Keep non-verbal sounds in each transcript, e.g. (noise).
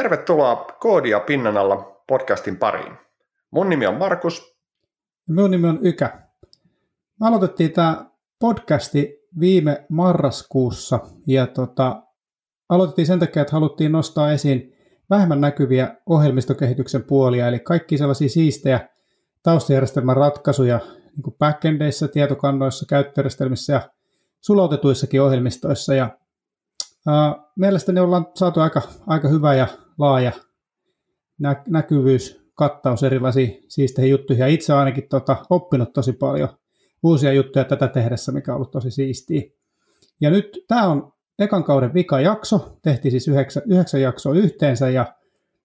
Tervetuloa Koodia pinnan alla podcastin pariin. Mun nimi on Markus. Minun nimi on Ykä. Me aloitettiin tämä podcasti viime marraskuussa ja tota, aloitettiin sen takia, että haluttiin nostaa esiin vähemmän näkyviä ohjelmistokehityksen puolia, eli kaikki sellaisia siistejä taustajärjestelmän ratkaisuja niin backendeissa, tietokannoissa, käyttöjärjestelmissä ja sulautetuissakin ohjelmistoissa. Ja, ää, mielestäni ollaan saatu aika, aika hyvä ja laaja nä- näkyvyys, kattaus erilaisia siisteihin juttuihin. Ja itse ainakin tota, oppinut tosi paljon uusia juttuja tätä tehdessä, mikä on ollut tosi siistiä. Ja nyt tämä on ekan kauden vika jakso, tehtiin siis yhdeksän, yhdeksän jaksoa yhteensä ja,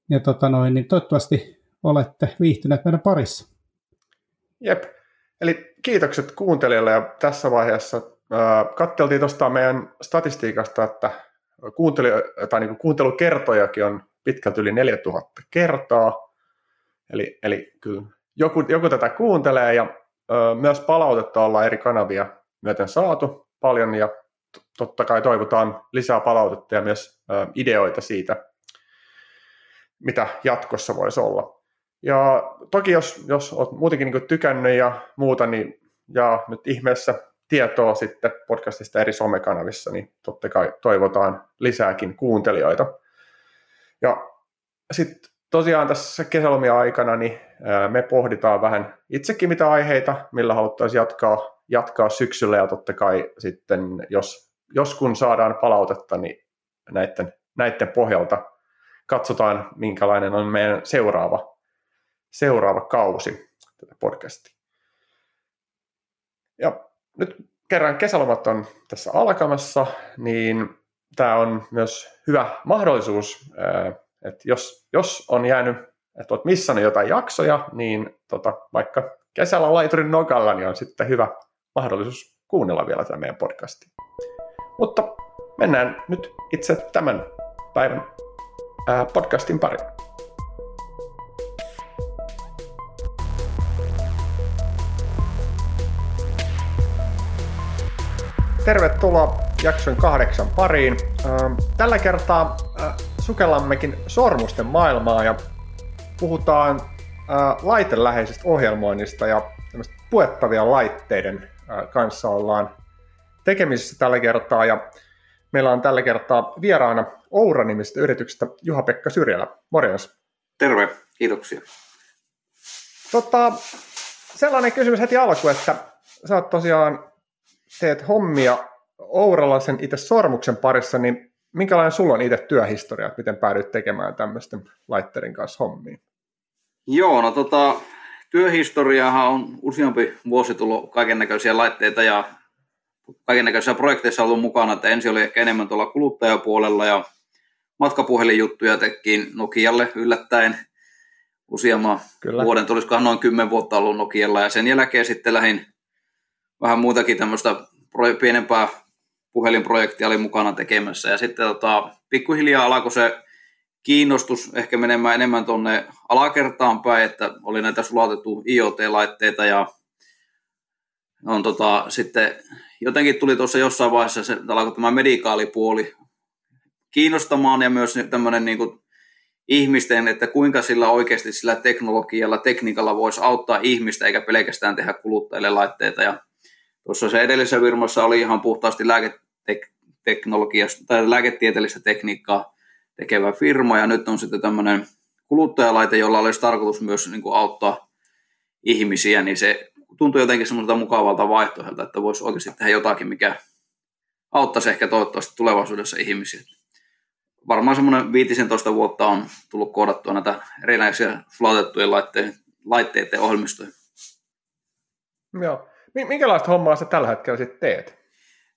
ja tota noin, niin toivottavasti olette viihtyneet meidän parissa. Jep, eli kiitokset kuuntelijalle ja tässä vaiheessa äh, katteltiin tuosta meidän statistiikasta, että kuunteli, tai niin kuuntelukertojakin on pitkälti yli 4000 kertaa, eli, eli kyllä joku, joku tätä kuuntelee ja ö, myös palautetta ollaan eri kanavia myöten saatu paljon ja totta kai toivotaan lisää palautetta ja myös ö, ideoita siitä, mitä jatkossa voisi olla. Ja toki jos, jos olet muutenkin niin tykännyt ja muuta, niin ja nyt ihmeessä tietoa sitten podcastista eri somekanavissa, niin totta kai toivotaan lisääkin kuuntelijoita. Ja sitten tosiaan tässä kesälomia aikana niin me pohditaan vähän itsekin mitä aiheita, millä haluttaisiin jatkaa, jatkaa syksyllä ja totta kai sitten jos, jos kun saadaan palautetta, niin näiden, näiden pohjalta katsotaan minkälainen on meidän seuraava, seuraava kausi tätä podcastia. Ja nyt kerran kesälomat on tässä alkamassa, niin tämä on myös hyvä mahdollisuus, että jos, jos on jäänyt, että olet missannut jotain jaksoja, niin tota, vaikka kesällä laiturin nokalla, niin on sitten hyvä mahdollisuus kuunnella vielä tämä meidän podcasti. Mutta mennään nyt itse tämän päivän podcastin pariin. Tervetuloa jakson kahdeksan pariin. Tällä kertaa sukellammekin sormusten maailmaa ja puhutaan laiteläheisestä ohjelmoinnista ja puettavia laitteiden kanssa ollaan tekemisissä tällä kertaa ja meillä on tällä kertaa vieraana Oura-nimisestä yrityksestä Juha-Pekka Syrjälä. Morjens. Terve, kiitoksia. Tota, sellainen kysymys heti alku, että sä oot tosiaan teet hommia Ouralla sen itse sormuksen parissa, niin minkälainen sulla on itse työhistoria, että miten päädyit tekemään tämmöisten laitteiden kanssa hommiin? Joo, no tota, työhistoriahan on useampi vuosi tullut kaiken näköisiä laitteita ja kaiken näköisissä projekteissa ollut mukana, että ensin oli ehkä enemmän tuolla kuluttajapuolella ja matkapuhelinjuttuja tekin Nokialle yllättäen useamman Kyllä. vuoden, tulisikohan noin kymmen vuotta ollut Nokialla ja sen jälkeen sitten lähdin vähän muutakin tämmöistä pienempää puhelinprojektia oli mukana tekemässä. Ja sitten tota, pikkuhiljaa alkoi se kiinnostus ehkä menemään enemmän tuonne alakertaan päin, että oli näitä sulatettu IoT-laitteita ja on tota, sitten jotenkin tuli tuossa jossain vaiheessa se alkoi tämä medikaalipuoli kiinnostamaan ja myös tämmöinen niin kuin ihmisten, että kuinka sillä oikeasti sillä teknologialla, tekniikalla voisi auttaa ihmistä eikä pelkästään tehdä kuluttajille laitteita. Ja tuossa se edellisessä firmassa oli ihan puhtaasti lääketeknologiasta tai lääketieteellistä tekniikkaa tekevä firma ja nyt on sitten tämmöinen kuluttajalaite, jolla olisi tarkoitus myös niin kuin auttaa ihmisiä, niin se tuntuu jotenkin semmoiselta mukavalta vaihtoehdolta, että voisi oikeasti tehdä jotakin, mikä auttaisi ehkä toivottavasti tulevaisuudessa ihmisiä. Varmaan semmoinen 15 vuotta on tullut koodattua näitä erinäisiä sulatettujen laitteiden, laitteiden ohjelmistoja. Joo. Minkälaista hommaa sä tällä hetkellä sitten teet?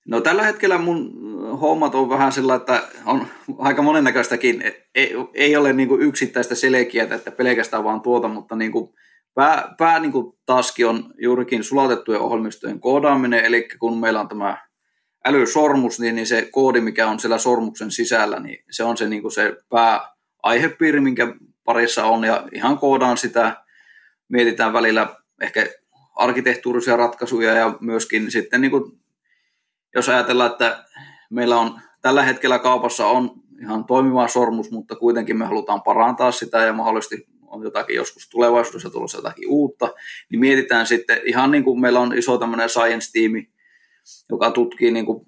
No tällä hetkellä mun hommat on vähän sillä, että on aika monennäköistäkin. Ei, ei ole niin kuin yksittäistä selkeää, että pelkästään vaan tuota, mutta niin kuin pää, pää niin kuin taski on juurikin sulatettujen ohjelmistojen koodaaminen, eli kun meillä on tämä älysormus, niin, niin se koodi, mikä on siellä sormuksen sisällä, niin se on se, niin kuin se pääaihepiiri, minkä parissa on, ja ihan koodaan sitä, mietitään välillä ehkä arkkitehtuurisia ratkaisuja ja myöskin sitten niin kuin, jos ajatellaan, että meillä on tällä hetkellä kaupassa on ihan toimiva sormus, mutta kuitenkin me halutaan parantaa sitä ja mahdollisesti on jotakin joskus tulevaisuudessa tulossa jotakin uutta, niin mietitään sitten ihan niin kuin meillä on iso tämmöinen science-tiimi, joka tutkii niin kuin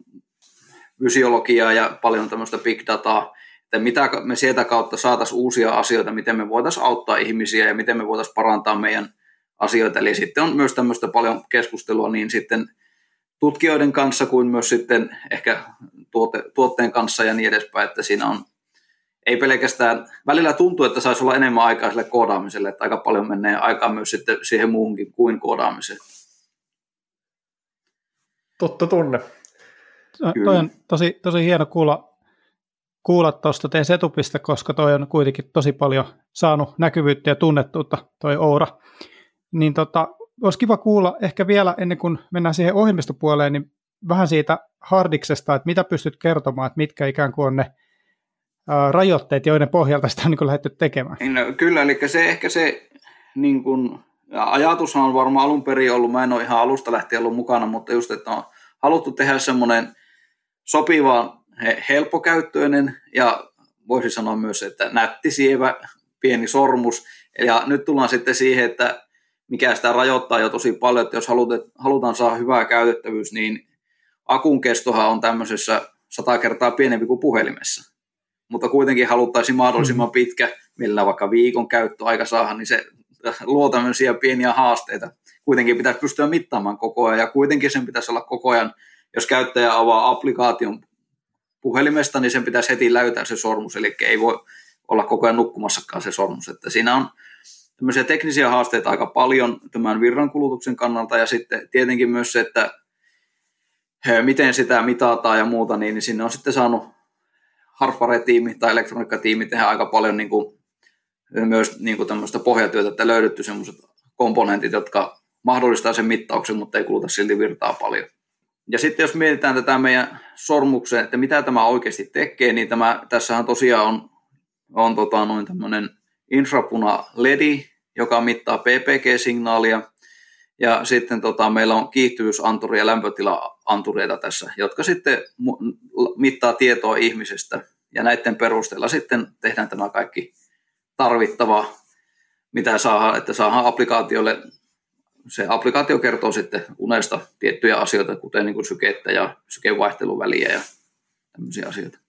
fysiologiaa ja paljon tämmöistä big dataa, että mitä me sieltä kautta saataisiin uusia asioita, miten me voitaisiin auttaa ihmisiä ja miten me voitaisiin parantaa meidän asioita. Eli sitten on myös tämmöistä paljon keskustelua niin sitten tutkijoiden kanssa kuin myös sitten ehkä tuote, tuotteen kanssa ja niin edespäin, että siinä on ei pelkästään, välillä tuntuu, että saisi olla enemmän aikaa sille koodaamiselle, että aika paljon menee aikaa myös sitten siihen muuhunkin kuin koodaamiseen. Totta tunne. To, toi on tosi, tosi hieno kuulla, kuulla tuosta teidän setupista, koska toi on kuitenkin tosi paljon saanut näkyvyyttä ja tunnettuutta, toi Oura. Niin tota, olisi kiva kuulla ehkä vielä ennen kuin mennään siihen ohjelmistopuoleen, niin vähän siitä hardiksesta, että mitä pystyt kertomaan, että mitkä ikään kuin on ne rajoitteet, joiden pohjalta sitä on niin lähdetty tekemään. Niin, no, kyllä, eli se ehkä se niin kuin, ja ajatushan on varmaan alun perin ollut, mä en ole ihan alusta lähtien ollut mukana, mutta just, että on haluttu tehdä semmoinen sopiva, helppokäyttöinen ja voisi sanoa myös, että nätti sievä pieni sormus. Ja nyt tullaan sitten siihen, että mikä sitä rajoittaa jo tosi paljon, että jos halutaan saada hyvää käytettävyys, niin akun kestohan on tämmöisessä sata kertaa pienempi kuin puhelimessa. Mutta kuitenkin haluttaisiin mahdollisimman mm. pitkä, millä vaikka viikon käyttöaika saada, niin se luo tämmöisiä pieniä haasteita. Kuitenkin pitäisi pystyä mittaamaan koko ajan, ja kuitenkin sen pitäisi olla koko ajan, jos käyttäjä avaa applikaation puhelimesta, niin sen pitäisi heti läytää se sormus, eli ei voi olla koko ajan nukkumassakaan se sormus. Että siinä on tämmöisiä teknisiä haasteita aika paljon tämän virrankulutuksen kannalta, ja sitten tietenkin myös se, että miten sitä mitataan ja muuta, niin sinne on sitten saanut hardware-tiimi tai elektroniikkatiimi tehdä aika paljon niin kuin, myös niin kuin tämmöistä pohjatyötä, että löydetty semmoiset komponentit, jotka mahdollistaa sen mittauksen, mutta ei kuluta silti virtaa paljon. Ja sitten jos mietitään tätä meidän sormukseen, että mitä tämä oikeasti tekee, niin tämä, tässähän tosiaan on, on tota, noin tämmöinen infrapuna LED, joka mittaa PPG-signaalia, ja sitten tota, meillä on kiihtyvyysanturi ja lämpötila-antureita tässä, jotka sitten mittaa tietoa ihmisestä. Ja näiden perusteella sitten tehdään tämä kaikki tarvittava, mitä saadaan, että saadaan applikaatiolle. Se applikaatio kertoo sitten unesta tiettyjä asioita, kuten niin kuin sykettä ja sykevaihteluväliä ja tämmöisiä asioita.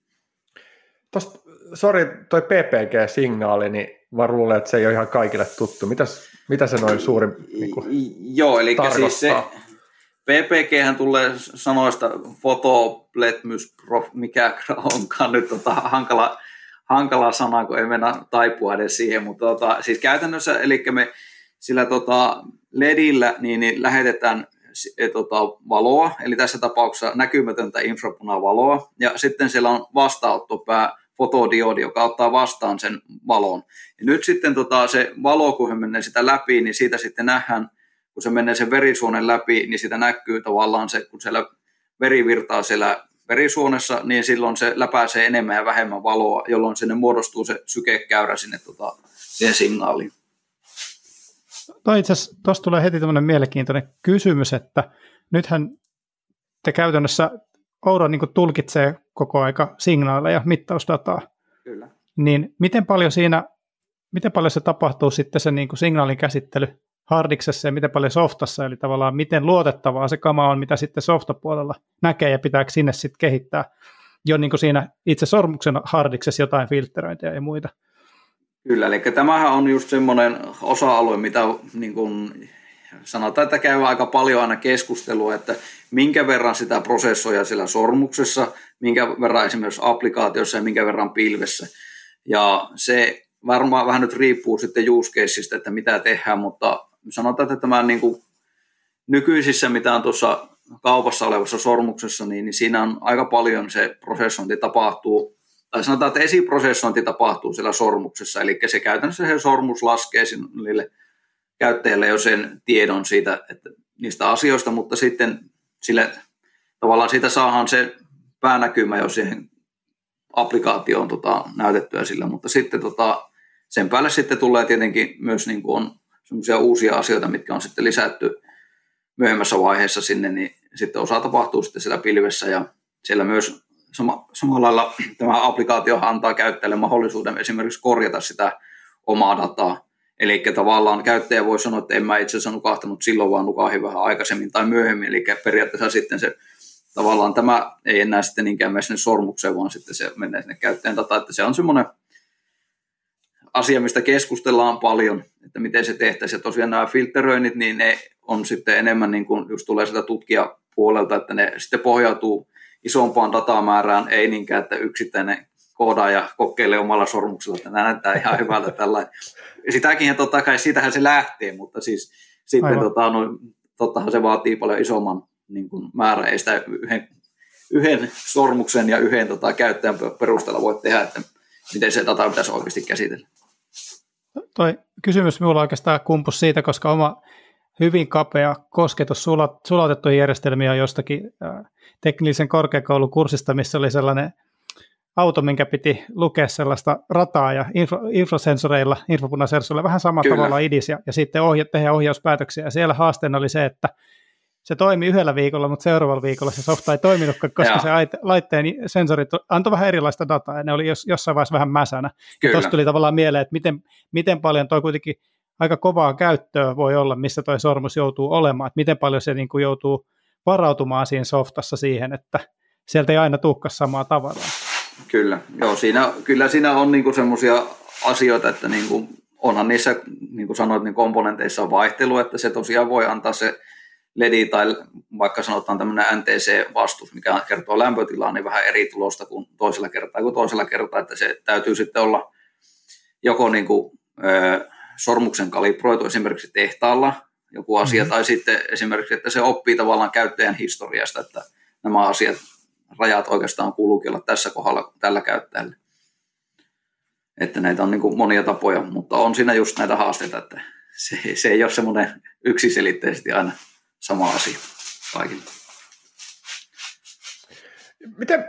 Tuosta, sori, toi PPG-signaali, niin mä luulen, että se ei ole ihan kaikille tuttu. Mitäs, mitä se noin suuri niin kuin, Joo, eli siis se PPG tulee sanoista fotopletmys, mikä onkaan nyt tota, hankala, hankala sana, kun ei mennä taipua edes siihen, mutta tota, siis käytännössä, eli me sillä tota, LEDillä niin, niin lähetetään e, tota, valoa, eli tässä tapauksessa näkymätöntä infrapunavaloa, ja sitten siellä on vastaanottopää, fotodiodi, joka ottaa vastaan sen valon. Ja nyt sitten tota, se valo, kun he menee sitä läpi, niin siitä sitten nähdään, kun se menee sen verisuonen läpi, niin sitä näkyy tavallaan se, kun siellä veri virtaa siellä verisuonessa, niin silloin se läpäisee enemmän ja vähemmän valoa, jolloin sinne muodostuu se sykekäyrä sinne tota, siihen signaaliin. Tuosta tulee heti tämmöinen mielenkiintoinen kysymys, että nythän te käytännössä Oura niin tulkitsee koko aika signaaleja, mittausdataa. Kyllä. Niin miten paljon siinä, miten paljon se tapahtuu sitten se niin signaalin käsittely hardiksessa ja miten paljon softassa, eli tavallaan miten luotettavaa se kama on, mitä sitten softapuolella näkee ja pitääkö sinne sitten kehittää jo niin siinä itse sormuksen hardiksessa jotain filtteröintiä ja muita. Kyllä, eli tämähän on just semmoinen osa-alue, mitä niin kuin sanotaan, että käy aika paljon aina keskustelua, että minkä verran sitä prosessoja sillä sormuksessa, minkä verran esimerkiksi applikaatiossa ja minkä verran pilvessä. Ja se varmaan vähän nyt riippuu sitten use että mitä tehdään, mutta sanotaan, että tämä niin kuin nykyisissä, mitä on tuossa kaupassa olevassa sormuksessa, niin, niin siinä on aika paljon se prosessointi tapahtuu, tai sanotaan, että esiprosessointi tapahtuu siellä sormuksessa, eli se käytännössä se sormus laskee niille käyttäjälle jo sen tiedon siitä, että niistä asioista, mutta sitten sille, tavallaan siitä saadaan se päänäkymä jo siihen applikaatioon tota, näytettyä sillä, mutta sitten tota, sen päälle sitten tulee tietenkin myös niin kuin on semmoisia uusia asioita, mitkä on sitten lisätty myöhemmässä vaiheessa sinne, niin sitten osa tapahtuu sitten siellä pilvessä ja siellä myös sama, samalla lailla tämä applikaatio antaa käyttäjälle mahdollisuuden esimerkiksi korjata sitä omaa dataa. Eli tavallaan käyttäjä voi sanoa, että en mä itse asiassa nukahtanut silloin, vaan nukahin vähän aikaisemmin tai myöhemmin. Eli periaatteessa sitten se tavallaan tämä ei enää sitten niinkään mene sinne sormukseen, vaan sitten se menee sinne käyttäjän dataan. Että se on semmoinen asia, mistä keskustellaan paljon, että miten se tehtäisiin. Ja tosiaan nämä filteröinnit, niin ne on sitten enemmän niin kuin just tulee sitä tutkijapuolelta, että ne sitten pohjautuu isompaan datamäärään, ei niinkään, että yksittäinen koodaaja kokeilee omalla sormuksella, että näyttää ihan hyvältä tällä. Sitäkin totta kai, siitähän se lähtee, mutta siis sitten tota, no, tottahan se vaatii paljon isomman niin kuin määrä, ei sitä yhden, yhden sormuksen ja yhden tota, käyttäjän perusteella voi tehdä, että miten se data pitäisi oikeasti käsitellä. Toi kysymys minulla oikeastaan kumpus siitä, koska oma hyvin kapea kosketus sulautettuihin järjestelmiin on jostakin teknillisen korkeakoulun kurssista, missä oli sellainen auto, minkä piti lukea sellaista rataa ja info, infosensoreilla, infopunasensoreilla vähän samalla Kyllä. tavalla idis ja, ja sitten ohja, tehdä ohjauspäätöksiä. Ja siellä haasteena oli se, että se toimi yhdellä viikolla, mutta seuraavalla viikolla se softa ei toiminutkaan, koska se laitteen sensorit antoi vähän erilaista dataa ja ne oli jos, jossain vaiheessa vähän mäsänä. Tuosta tuli tavallaan mieleen, että miten, miten paljon toi kuitenkin aika kovaa käyttöä voi olla, missä toi sormus joutuu olemaan, että miten paljon se niin kuin joutuu varautumaan siinä softassa siihen, että sieltä ei aina tulekaan samaa tavaraa. Kyllä, joo, siinä, kyllä siinä on niin semmoisia asioita, että niin kuin, onhan niissä, niin kuin sanoit, niin komponenteissa on vaihtelu, että se tosiaan voi antaa se LED tai vaikka sanotaan tämmöinen NTC-vastus, mikä kertoo lämpötilaa, niin vähän eri tulosta kuin toisella kertaa kuin toisella kertaa, että se täytyy sitten olla joko niin kuin, ö, sormuksen kalibroitu esimerkiksi tehtaalla joku asia, mm-hmm. tai sitten esimerkiksi, että se oppii tavallaan käyttäjän historiasta, että nämä asiat, rajat oikeastaan kuuluukin olla tässä kohdalla tällä käyttäjällä. Että näitä on niin kuin monia tapoja, mutta on siinä just näitä haasteita, että se, se ei ole semmoinen yksiselitteisesti aina sama asia kaikille. Miten,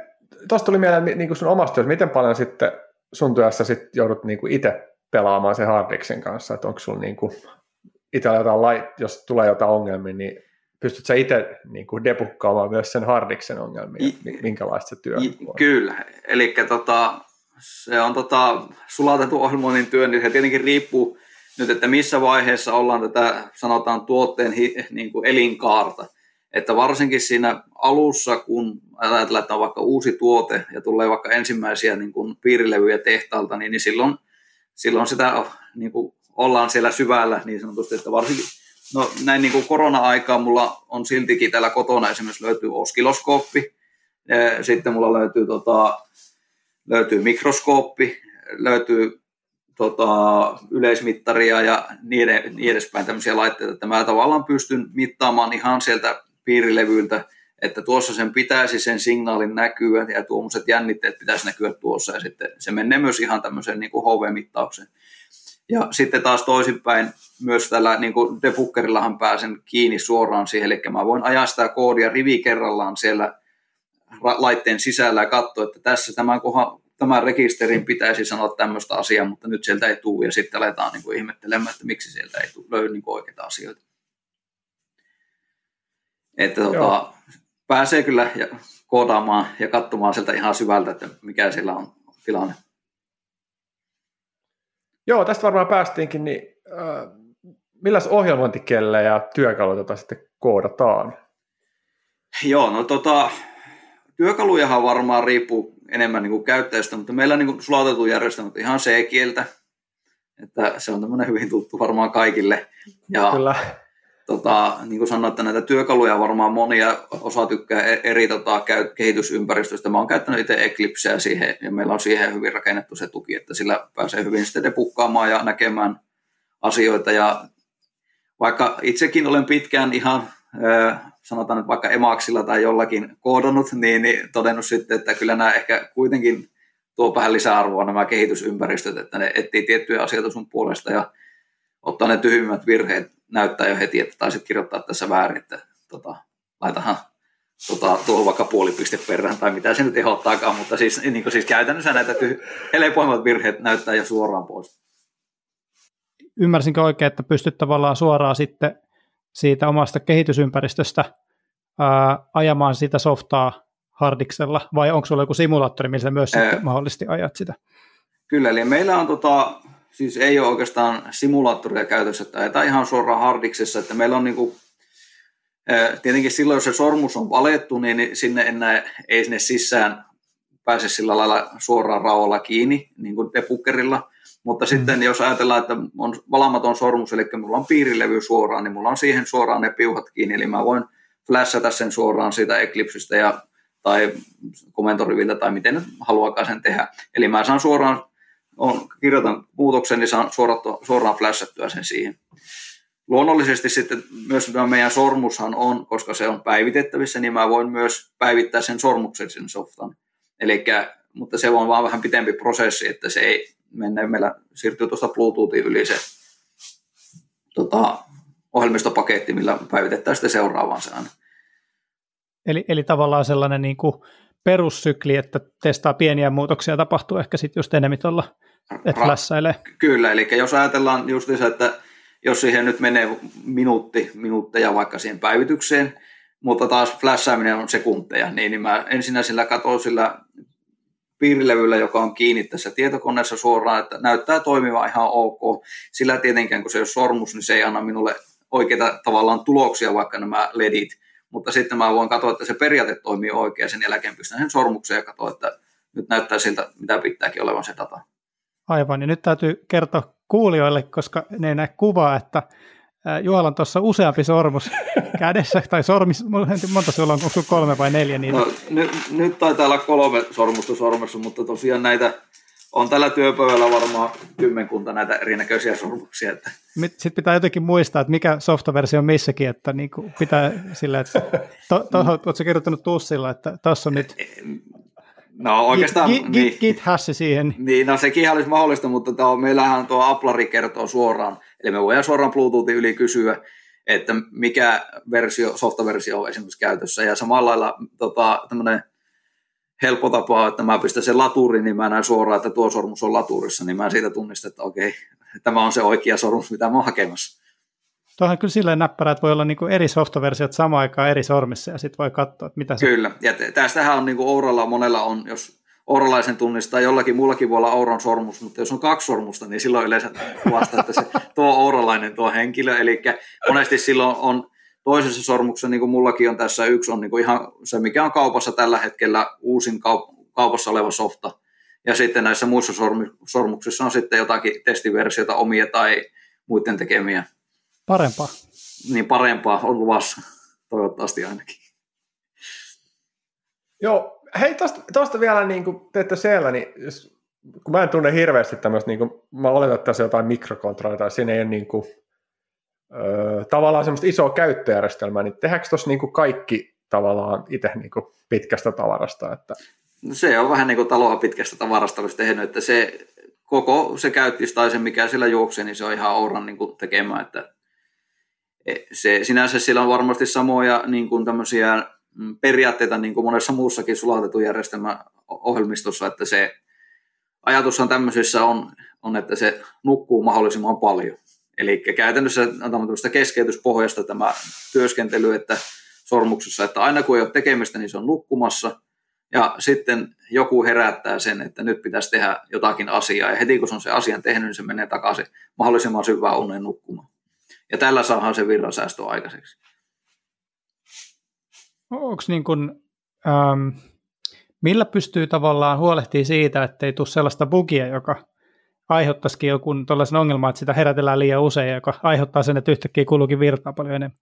tuosta tuli mieleen niin kuin sun omasta työstä, miten paljon sitten sun työssä sit joudut niin kuin itse pelaamaan sen hardiksen kanssa, että onko sulla niin kuin itsellä jotain, jos tulee jotain ongelmia, niin pystyt sä itse niin kuin debukkaamaan myös sen hardiksen ongelmia, I, minkälaista se työ on? Kyllä, eli tota, se on tota, sulatettu ohjelmoinnin työ, niin se tietenkin riippuu nyt, että missä vaiheessa ollaan tätä, sanotaan, tuotteen hi, niin kuin elinkaarta. Että varsinkin siinä alussa, kun ajatellaan, että on vaikka uusi tuote ja tulee vaikka ensimmäisiä niin kuin piirilevyjä tehtaalta, niin, niin silloin, silloin sitä niin kuin ollaan siellä syvällä niin sanotusti, että varsinkin No näin niin kuin korona-aikaa mulla on siltikin täällä kotona esimerkiksi löytyy oskiloskooppi, sitten mulla löytyy, tota, löytyy mikroskooppi, löytyy tota, yleismittaria ja niin, niin edespäin tämmöisiä laitteita, että mä tavallaan pystyn mittaamaan ihan sieltä piirilevyiltä, että tuossa sen pitäisi sen signaalin näkyä ja tuommoiset jännitteet pitäisi näkyä tuossa ja sitten se menee myös ihan tämmöiseen niin HV-mittaukseen. Ja sitten taas toisinpäin myös tällä niin kuin debuggerillahan pääsen kiinni suoraan siihen, eli mä voin ajaa sitä koodia rivi kerrallaan siellä laitteen sisällä ja katsoa, että tässä tämän, kohan, tämän rekisterin pitäisi sanoa tämmöistä asiaa, mutta nyt sieltä ei tule ja sitten aletaan niin kuin ihmettelemään, että miksi sieltä ei tule, löydy niin kuin oikeita asioita. Että tota, pääsee kyllä koodaamaan ja katsomaan sieltä ihan syvältä, että mikä siellä on tilanne. Joo, tästä varmaan päästiinkin, niin äh, milläs ohjelmointikielellä ja työkaluja sitten koodataan? Joo, no tota, työkalujahan varmaan riippuu enemmän niin kuin käyttäjästä, mutta meillä niin sulautettu järjestelmät ihan C-kieltä, että se on tämmöinen hyvin tuttu varmaan kaikille. Ja Kyllä tota, niin kuin sanoin, että näitä työkaluja varmaan monia osa tykkää e- eri tota, kehitysympäristöistä. Mä oon käyttänyt itse Eclipseä siihen ja meillä on siihen hyvin rakennettu se tuki, että sillä pääsee hyvin sitten debukkaamaan ja näkemään asioita. Ja vaikka itsekin olen pitkään ihan sanotaan nyt vaikka Emaksilla tai jollakin koodannut, niin, niin todennut sitten, että kyllä nämä ehkä kuitenkin tuo vähän lisäarvoa nämä kehitysympäristöt, että ne etsii tiettyjä asioita sun puolesta ja ottaa ne tyhmimmät virheet näyttää jo heti, että taisit kirjoittaa tässä väärin, että tota, laitahan tota, tuohon vaikka puoli piste perään tai mitä se nyt ehdottaakaan, mutta siis, niin kuin siis käytännössä näitä helpoimmat virheet näyttää jo suoraan pois. Ymmärsinkö oikein, että pystyt tavallaan suoraan sitten siitä omasta kehitysympäristöstä ää, ajamaan sitä softaa hardiksella, vai onko sulla joku simulaattori, millä myös Ää, mahdollisesti ajat sitä? Kyllä, eli meillä on tota, siis ei ole oikeastaan simulaattoria käytössä, ajetaan ihan suoraan hardiksessa, että meillä on niinku, tietenkin silloin, jos se sormus on valettu, niin sinne enää, ei sinne sisään pääse sillä lailla suoraan raolla kiinni, niin kuin debuggerilla, mutta mm. sitten jos ajatellaan, että on valamaton sormus, eli mulla on piirilevy suoraan, niin mulla on siihen suoraan ne piuhat kiinni, eli mä voin flashata sen suoraan siitä Eclipsestä ja, tai komentoriviltä tai miten nyt haluakaan sen tehdä. Eli mä saan suoraan, on, kirjoitan muutoksen, niin saan suoraan, suoraan flashattua sen siihen. Luonnollisesti sitten myös tämä meidän sormushan on, koska se on päivitettävissä, niin mä voin myös päivittää sen sormuksen sen softan. Elikkä, mutta se on vaan vähän pitempi prosessi, että se ei mennä, meillä siirtyy tuosta Bluetoothin yli se tota, ohjelmistopaketti, millä päivitetään sitten seuraavaan sään. Eli, eli tavallaan sellainen niin kuin perussykli, että testaa pieniä muutoksia, tapahtuu ehkä sitten just enemmän tuolla, että flässäilee. Kyllä, eli jos ajatellaan just se, että jos siihen nyt menee minuutti, minuutteja vaikka siihen päivitykseen, mutta taas flashaaminen on sekunteja, niin, niin mä ensinnä sillä katson sillä piirilevyllä, joka on kiinni tässä tietokoneessa suoraan, että näyttää toimiva ihan ok. Sillä tietenkään, kun se ei ole sormus, niin se ei anna minulle oikeita tavallaan tuloksia, vaikka nämä ledit. Mutta sitten mä voin katsoa, että se periaate toimii oikein, sen jälkeen pistän sen sormukseen ja katsoa, että nyt näyttää siltä, mitä pitääkin olevan se data. Aivan, ja nyt täytyy kertoa kuulijoille, koska ne ei näe kuvaa, että Juhalla on tuossa useampi sormus (laughs) kädessä, tai sormis, monta sulla on, onko kolme vai neljä niitä? No, nyt, nyt taitaa olla kolme sormusta sormessa, mutta tosiaan näitä on tällä työpäivällä varmaan kymmenkunta näitä erinäköisiä sormuksia. Että. Sitten pitää jotenkin muistaa, että mikä softaversio on missäkin, että niin kuin pitää sillä, että to, to, oletko kirjoittanut tussilla, että tuossa on nyt No oikeastaan... Git, git, niin, git hassi siihen. Niin, no sekin olisi mahdollista, mutta tuo, meillähän tuo Aplari kertoo suoraan, eli me voidaan suoraan Bluetoothin yli kysyä, että mikä versio, softaversio on esimerkiksi käytössä, ja samalla lailla tota, tämmöinen helppo tapa, että mä pistän sen laturin, niin mä näen suoraan, että tuo sormus on laturissa, niin mä siitä tunnistan, että okei, tämä on se oikea sormus, mitä mä oon hakemassa. Tuohan kyllä silleen näppärä, että voi olla niinku eri softaversiot samaan aikaan eri sormissa ja sitten voi katsoa, että mitä se Kyllä, ja tästähän on niinku Ouralla monella on, jos Ouralaisen tunnistaa, jollakin muullakin voi olla Ouran sormus, mutta jos on kaksi sormusta, niin silloin yleensä kuvastaa, että se tuo Ouralainen tuo henkilö, eli monesti silloin on toisessa sormuksessa, niin kuin mullakin on tässä yksi, on niin kuin ihan se, mikä on kaupassa tällä hetkellä uusin kaup- kaupassa oleva softa, ja sitten näissä muissa sormuksissa on sitten jotakin testiversiota omia tai muiden tekemiä. Parempaa. Niin parempaa on luvassa, toivottavasti ainakin. Joo, hei tuosta vielä niin kuin teette siellä, niin jos, kun mä en tunne hirveästi tämmöistä, niin kuin, mä oletan, että tässä on jotain mikrokontrollia tai siinä ei ole niin kuin, tavallaan semmoista isoa käyttöjärjestelmää, niin tehdäänkö tuossa niin kuin kaikki tavallaan itse niin pitkästä tavarasta? Että... No se on vähän niin kuin taloa pitkästä tavarasta olisi tehnyt, että se koko se käyttis tai se mikä siellä juoksee, niin se on ihan Ouran niin kuin tekemään, että E, se, sinänsä sillä on varmasti samoja niin kuin tämmöisiä mm, periaatteita niin kuin monessa muussakin sulatetun järjestelmän ohjelmistossa, että se ajatushan tämmöisissä on, on, että se nukkuu mahdollisimman paljon. Eli käytännössä on tämmöistä keskeytyspohjasta tämä työskentely, että sormuksessa, että aina kun ei ole tekemistä, niin se on nukkumassa, ja sitten joku herättää sen, että nyt pitäisi tehdä jotakin asiaa, ja heti kun se on se asian tehnyt, niin se menee takaisin mahdollisimman syvään unen nukkumaan. Ja tällä saadaan se virrasäästö aikaiseksi. Onko niin kuin, ähm, millä pystyy tavallaan huolehtimaan siitä, että ei tule sellaista bugia, joka aiheuttaisikin joku tällaisen ongelman, että sitä herätellään liian usein, joka aiheuttaa sen, että yhtäkkiä kuluukin virtaa paljon enemmän?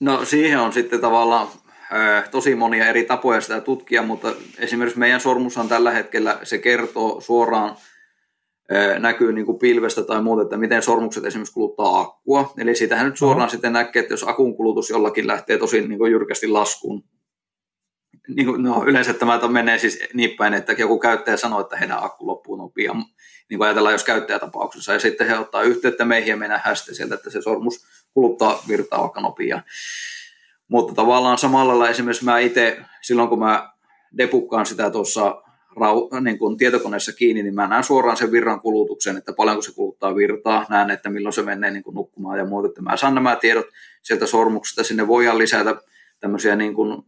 No siihen on sitten tavallaan äh, tosi monia eri tapoja sitä tutkia, mutta esimerkiksi meidän sormushan tällä hetkellä se kertoo suoraan näkyy niin kuin pilvestä tai muuta, että miten sormukset esimerkiksi kuluttaa akkua. Eli siitähän nyt suoraan no. sitten näkee, että jos akun kulutus jollakin lähtee tosi niin kuin jyrkästi laskuun, niin kuin, no, yleensä tämä menee siis niin päin, että joku käyttäjä sanoo, että heidän akku loppuu nopeasti, niin kuin ajatellaan jos käyttäjätapauksessa, ja sitten he ottaa yhteyttä meihin ja mennään hästä sieltä, että se sormus kuluttaa virtaa vaikka nopeasti. Mutta tavallaan samalla lailla esimerkiksi mä itse, silloin kun mä depukkaan sitä tuossa rau, niin kuin tietokoneessa kiinni, niin mä näen suoraan sen virran kulutuksen, että paljonko se kuluttaa virtaa, näen, että milloin se menee niin nukkumaan ja muuta, että mä saan nämä tiedot sieltä sormuksesta, sinne voidaan lisätä tämmöisiä niin kuin,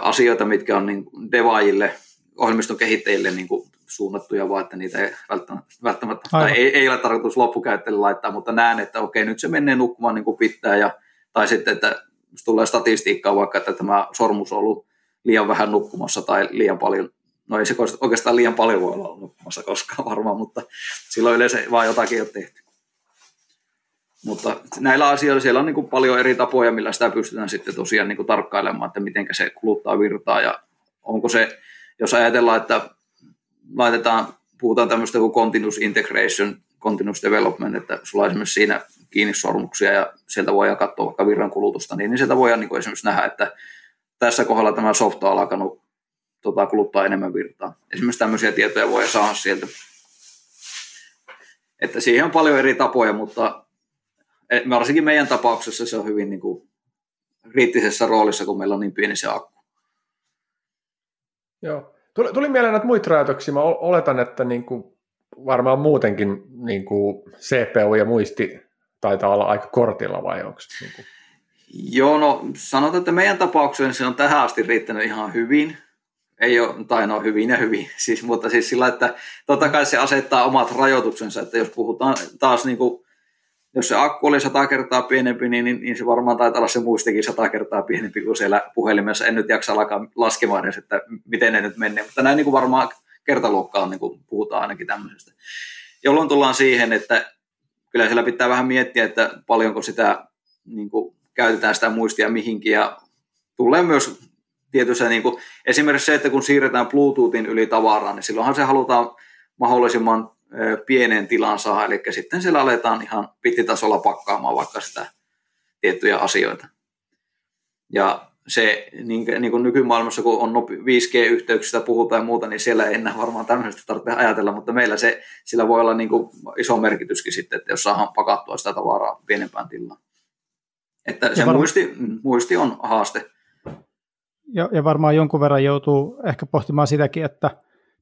asioita, mitkä on niin devaajille, ohjelmiston kehittäjille niin kuin suunnattuja, vaan että niitä ei välttämättä, välttämättä tai ei, ei ole tarkoitus loppukäyttäjälle laittaa, mutta näen, että okei, nyt se menee nukkumaan niin kuin pitää, ja, tai sitten, että jos tulee statistiikkaa vaikka, että tämä sormus on ollut liian vähän nukkumassa tai liian paljon, no ei se oikeastaan liian paljon voi olla nukkumassa koskaan varmaan, mutta silloin yleensä vaan jotakin on tehty. Mutta näillä asioilla siellä on niin kuin paljon eri tapoja, millä sitä pystytään sitten tosiaan niin kuin tarkkailemaan, että miten se kuluttaa virtaa ja onko se, jos ajatellaan, että laitetaan, puhutaan tämmöistä kuin continuous integration, continuous development, että sulla on esimerkiksi siinä kiinni sormuksia ja sieltä voidaan katsoa vaikka virran kulutusta, niin, niin sieltä voidaan niin kuin esimerkiksi nähdä, että tässä kohdalla tämä softa on alkanut tota, kuluttaa enemmän virtaa. Esimerkiksi tämmöisiä tietoja voi saada sieltä. Että siihen on paljon eri tapoja, mutta varsinkin meidän tapauksessa se on hyvin niin kuin, kriittisessä roolissa, kun meillä on niin pieni se akku. Joo. Tuli, tuli mieleen näitä muita rajoituksia. Mä oletan, että niin kuin varmaan muutenkin niin kuin CPU ja muisti taitaa olla aika kortilla vai onko niin kuin... Joo, no sanotaan, että meidän tapauksessa se on tähän asti riittänyt ihan hyvin. Ei ole, tai no hyvin ja hyvin, siis, mutta siis sillä, että totta kai se asettaa omat rajoituksensa, että jos puhutaan taas niin kuin, jos se akku oli sata kertaa pienempi, niin, niin, niin se varmaan taitaa olla se muistikin sata kertaa pienempi kuin siellä puhelimessa. En nyt jaksa alkaa laskemaan edes, että miten ne nyt menee, mutta näin niin kuin varmaan kertaluokkaan niin kuin puhutaan ainakin tämmöisestä. Jolloin tullaan siihen, että kyllä siellä pitää vähän miettiä, että paljonko sitä niin kuin, käytetään sitä muistia mihinkin ja tulee myös tietysti niin kuin, esimerkiksi se, että kun siirretään Bluetoothin yli tavaraa, niin silloinhan se halutaan mahdollisimman pienen tilan saada, eli sitten siellä aletaan ihan pittitasolla pakkaamaan vaikka sitä tiettyjä asioita. Ja se niin, niin kuin nykymaailmassa, kun on 5G-yhteyksistä puhutaan ja muuta, niin siellä ei enää varmaan tämmöistä tarvitse ajatella, mutta meillä se, sillä voi olla niin kuin iso merkityskin sitten, että jos saadaan pakattua sitä tavaraa pienempään tilaan. Että se varma... muisti, muisti on haaste. Ja, ja varmaan jonkun verran joutuu ehkä pohtimaan sitäkin, että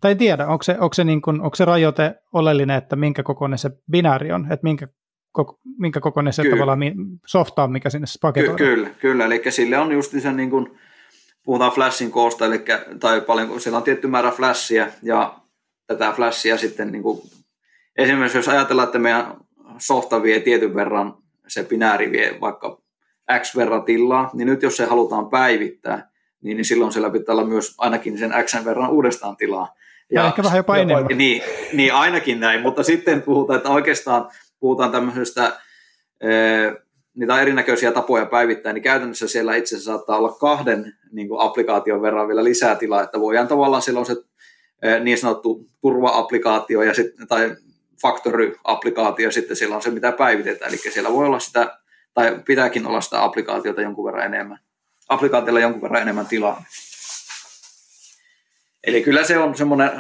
tai en tiedä, onko se, onko se, niin kuin, onko se rajoite oleellinen, että minkä kokoinen se binääri on, että minkä, koko, minkä kokoinen se kyllä. tavallaan softa on, mikä sinne paketoidaan. Ky- kyllä, kyllä, eli sille on just se niin kuin, puhutaan flashin koosta, eli, tai paljon, siellä on tietty määrä flashia, ja tätä flashia sitten niin kuin, esimerkiksi jos ajatellaan, että meidän softa vie tietyn verran, se binääri vie vaikka X verran tilaa, niin nyt jos se halutaan päivittää, niin, niin silloin siellä pitää olla myös ainakin sen X verran uudestaan tilaa. Ja, ja ehkä vähän jopa enemmän. Niin, niin, ainakin näin, mutta sitten puhutaan, että oikeastaan puhutaan tämmöisestä, niitä on erinäköisiä tapoja päivittää, niin käytännössä siellä itse asiassa saattaa olla kahden niin kuin applikaation verran vielä lisää tilaa, että voidaan tavallaan silloin se niin sanottu turva-applikaatio ja sit, tai factory-applikaatio, ja sitten silloin se, mitä päivitetään, eli siellä voi olla sitä, tai pitääkin olla sitä applikaatiota jonkun verran enemmän, applikaatiolla jonkun verran enemmän tilaa. Eli kyllä se on semmoinen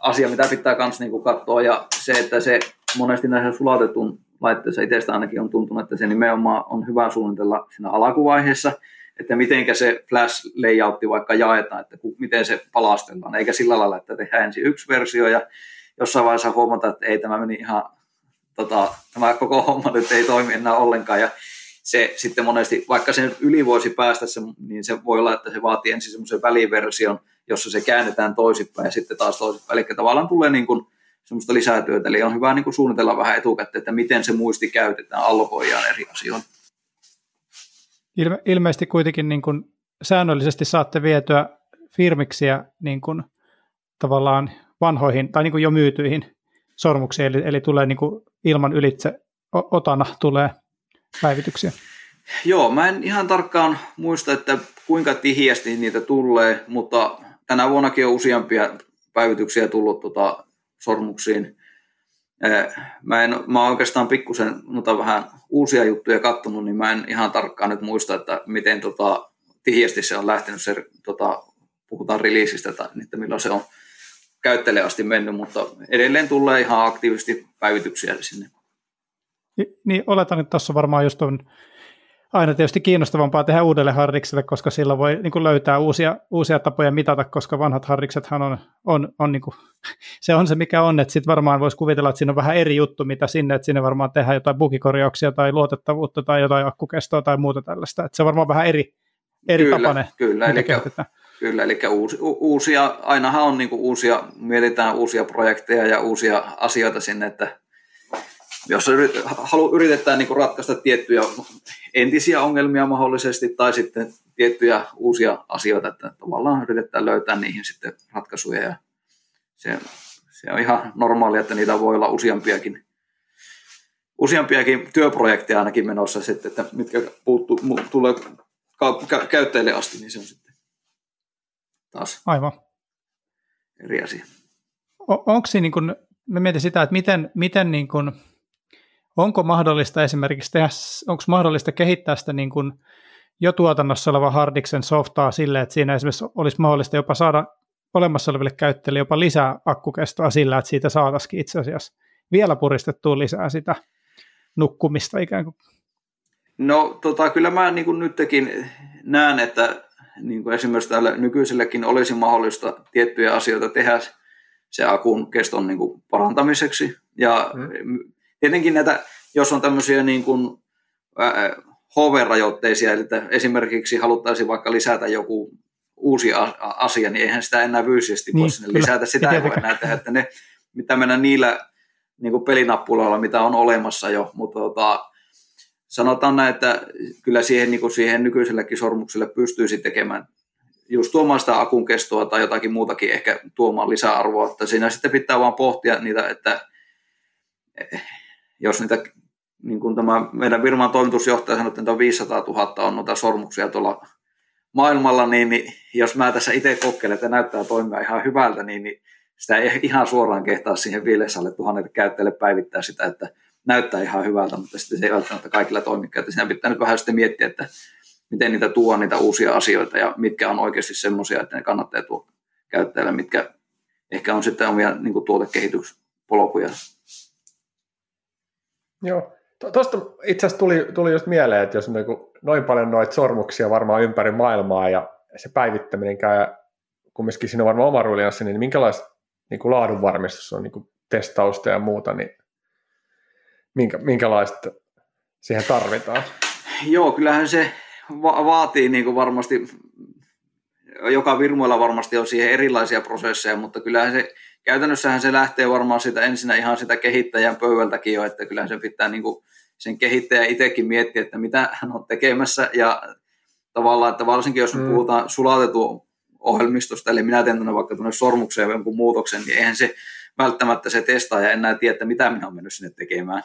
asia, mitä pitää myös niinku katsoa, ja se, että se monesti näissä sulatetun laitteissa itsestä ainakin on tuntunut, että se nimenomaan on hyvä suunnitella siinä alkuvaiheessa, että miten se flash layoutti vaikka jaetaan, että miten se palastellaan, eikä sillä lailla, että tehdään ensin yksi versio ja jossain vaiheessa huomata, että ei tämä meni ihan, tota, tämä koko homma nyt ei toimi enää ollenkaan. Ja se sitten monesti, vaikka sen yli voisi päästä, niin se voi olla, että se vaatii ensin semmoisen väliversion, jossa se käännetään toisinpäin ja sitten taas toisinpäin. Eli tavallaan tulee niin kuin semmoista lisätyötä, eli on hyvä niin kuin suunnitella vähän etukäteen, että miten se muisti käytetään, allokoidaan eri asioihin. Ilme- ilmeisesti kuitenkin niin kuin säännöllisesti saatte vietyä firmiksiä niin kuin tavallaan vanhoihin tai niin kuin jo myytyihin sormuksiin, eli, eli tulee niin kuin ilman ylitse otana tulee päivityksiä. Joo, mä en ihan tarkkaan muista, että kuinka tihiästi niitä tulee, mutta tänä vuonnakin on useampia päivityksiä tullut tota, sormuksiin. Mä, en, mä oon oikeastaan pikkusen mutta vähän uusia juttuja kattonut, niin mä en ihan tarkkaan nyt muista, että miten tota, tihiästi se on lähtenyt, se, tota, puhutaan releaseistä, tai että milloin se on käyttäjälle asti mennyt, mutta edelleen tulee ihan aktiivisesti päivityksiä sinne. Niin oletan, että tuossa varmaan just on aina tietysti kiinnostavampaa tehdä uudelle harrikselle, koska sillä voi niin kuin löytää uusia, uusia tapoja mitata, koska vanhat harriksethan on, on, on niin kuin, (laughs) se on se mikä on, että sitten varmaan voisi kuvitella, että siinä on vähän eri juttu, mitä sinne, että sinne varmaan tehdään jotain bugikorjauksia tai luotettavuutta tai jotain akkukestoa tai muuta tällaista, että se on varmaan vähän eri, eri kyllä, tapainen, kyllä, eli, kyllä, eli uusi, uusia, ainahan on niin uusia, mietitään uusia projekteja ja uusia asioita sinne, että jos halu, yritetään niin ratkaista tiettyjä entisiä ongelmia mahdollisesti tai sitten tiettyjä uusia asioita, että tavallaan yritetään löytää niihin sitten ratkaisuja ja se, se on ihan normaalia, että niitä voi olla useampiakin, useampiakin työprojekteja ainakin menossa sitten, että mitkä puuttuu, tulee käyttäjille asti, niin se on sitten taas Aivan. eri asia. onko siinä niin kuin, mä mietin sitä, että miten, miten niin kuin, onko mahdollista esimerkiksi tehdä, onko mahdollista kehittää sitä niin kuin jo tuotannossa oleva hardiksen softaa sille, että siinä esimerkiksi olisi mahdollista jopa saada olemassa oleville käyttäjille jopa lisää akkukestoa sillä, että siitä saataisiin itse asiassa vielä puristettua lisää sitä nukkumista ikään kuin. No tota, kyllä mä niin kuin nytkin näen, että niin kuin esimerkiksi täällä nykyiselläkin olisi mahdollista tiettyjä asioita tehdä se akun keston niin kuin parantamiseksi. Ja mm. Tietenkin näitä, jos on tämmöisiä niin kuin, äh, HV-rajoitteisia, eli että esimerkiksi haluttaisiin vaikka lisätä joku uusi asia, niin eihän sitä enää fyysisesti voi niin, sinne kyllä. lisätä. Sitä ei voi enää tehdä, että ne, mitä mennä niillä niin kuin pelinappuloilla, mitä on olemassa jo, mutta tota, sanotaan näin, että kyllä siihen, niin kuin siihen nykyisellekin sormukselle pystyisi tekemään just tuomaan sitä akun kestoa tai jotakin muutakin ehkä tuomaan lisäarvoa, että siinä sitten pitää vaan pohtia niitä, että jos niitä, niin kuin tämä meidän firman toimitusjohtaja sanoi, että 500 000 on noita sormuksia tuolla maailmalla, niin, niin jos mä tässä itse kokeilen, että näyttää toimia ihan hyvältä, niin, niin sitä ei ihan suoraan kehtaa siihen 500 tuhannelle käyttäjälle päivittää sitä, että näyttää ihan hyvältä, mutta sitten se ei välttämättä kaikilla toimi. Siinä pitää nyt vähän sitten miettiä, että miten niitä tuo niitä uusia asioita ja mitkä on oikeasti semmoisia, että ne kannattaa tuoda käyttäjälle, mitkä ehkä on sitten omia niin tuotekehityspolkuja. Joo. Tuosta itse asiassa tuli, tuli just mieleen, että jos on niin noin paljon noita sormuksia varmaan ympäri maailmaa ja se päivittäminen käy kumminkin siinä on varmaan oma ruulianssa, niin minkälaista niin kuin laadunvarmistus on niin kuin testausta ja muuta, niin minkä, minkälaista siihen tarvitaan? Joo, kyllähän se va- vaatii niin kuin varmasti, joka firmoilla varmasti on siihen erilaisia prosesseja, mutta kyllähän se, käytännössähän se lähtee varmaan sitä ensinnä ihan sitä kehittäjän pöydältäkin jo, että kyllähän se pitää niin kuin sen kehittäjä itsekin miettiä, että mitä hän on tekemässä ja tavallaan, että varsinkin jos mm. puhutaan sulatetun ohjelmistosta, eli minä teen tuonne vaikka tuonne sormukseen jonkun muutoksen, niin eihän se välttämättä se testaaja enää tiedä, että mitä minä olen mennyt sinne tekemään.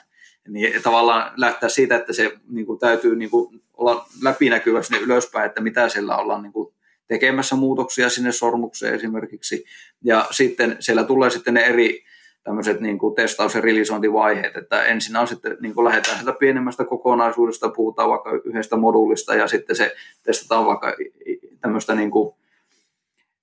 Niin tavallaan lähteä siitä, että se niin kuin, täytyy niin kuin, olla läpinäkyvä sinne ylöspäin, että mitä siellä ollaan niin kuin, tekemässä muutoksia sinne sormukseen esimerkiksi. Ja sitten siellä tulee sitten ne eri tämmöiset niin kuin testaus- ja realisointivaiheet, että ensin on sitten niin kuin lähdetään sieltä pienemmästä kokonaisuudesta, puhutaan vaikka yhdestä moduulista ja sitten se testataan vaikka tämmöistä niin kuin,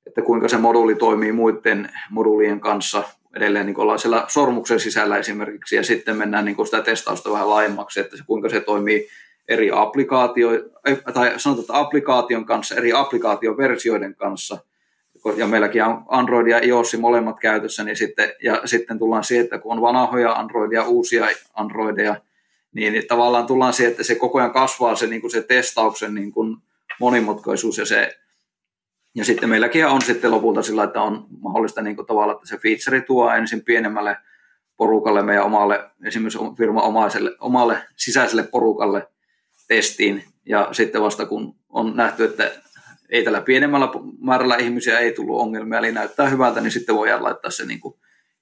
että kuinka se moduuli toimii muiden moduulien kanssa edelleen niin ollaan siellä sormuksen sisällä esimerkiksi, ja sitten mennään niin sitä testausta vähän laajemmaksi, että se, kuinka se toimii eri applikaatio, tai sanotaan, että applikaation kanssa, eri applikaatioversioiden kanssa, ja meilläkin on Android ja iOS molemmat käytössä, niin sitten, ja sitten tullaan siihen, että kun on vanhoja Androidia uusia Androideja, niin, niin tavallaan tullaan siihen, että se koko ajan kasvaa se, niin kuin se testauksen niin kuin monimutkaisuus ja se ja sitten meilläkin on sitten lopulta sillä, että on mahdollista niin kuin tavalla, että se feature tuo ensin pienemmälle porukalle, meidän omalle, esimerkiksi firman omaiselle, omalle sisäiselle porukalle testiin. Ja sitten vasta kun on nähty, että ei tällä pienemmällä määrällä ihmisiä ei tullut ongelmia, eli näyttää hyvältä, niin sitten voidaan laittaa se niin kuin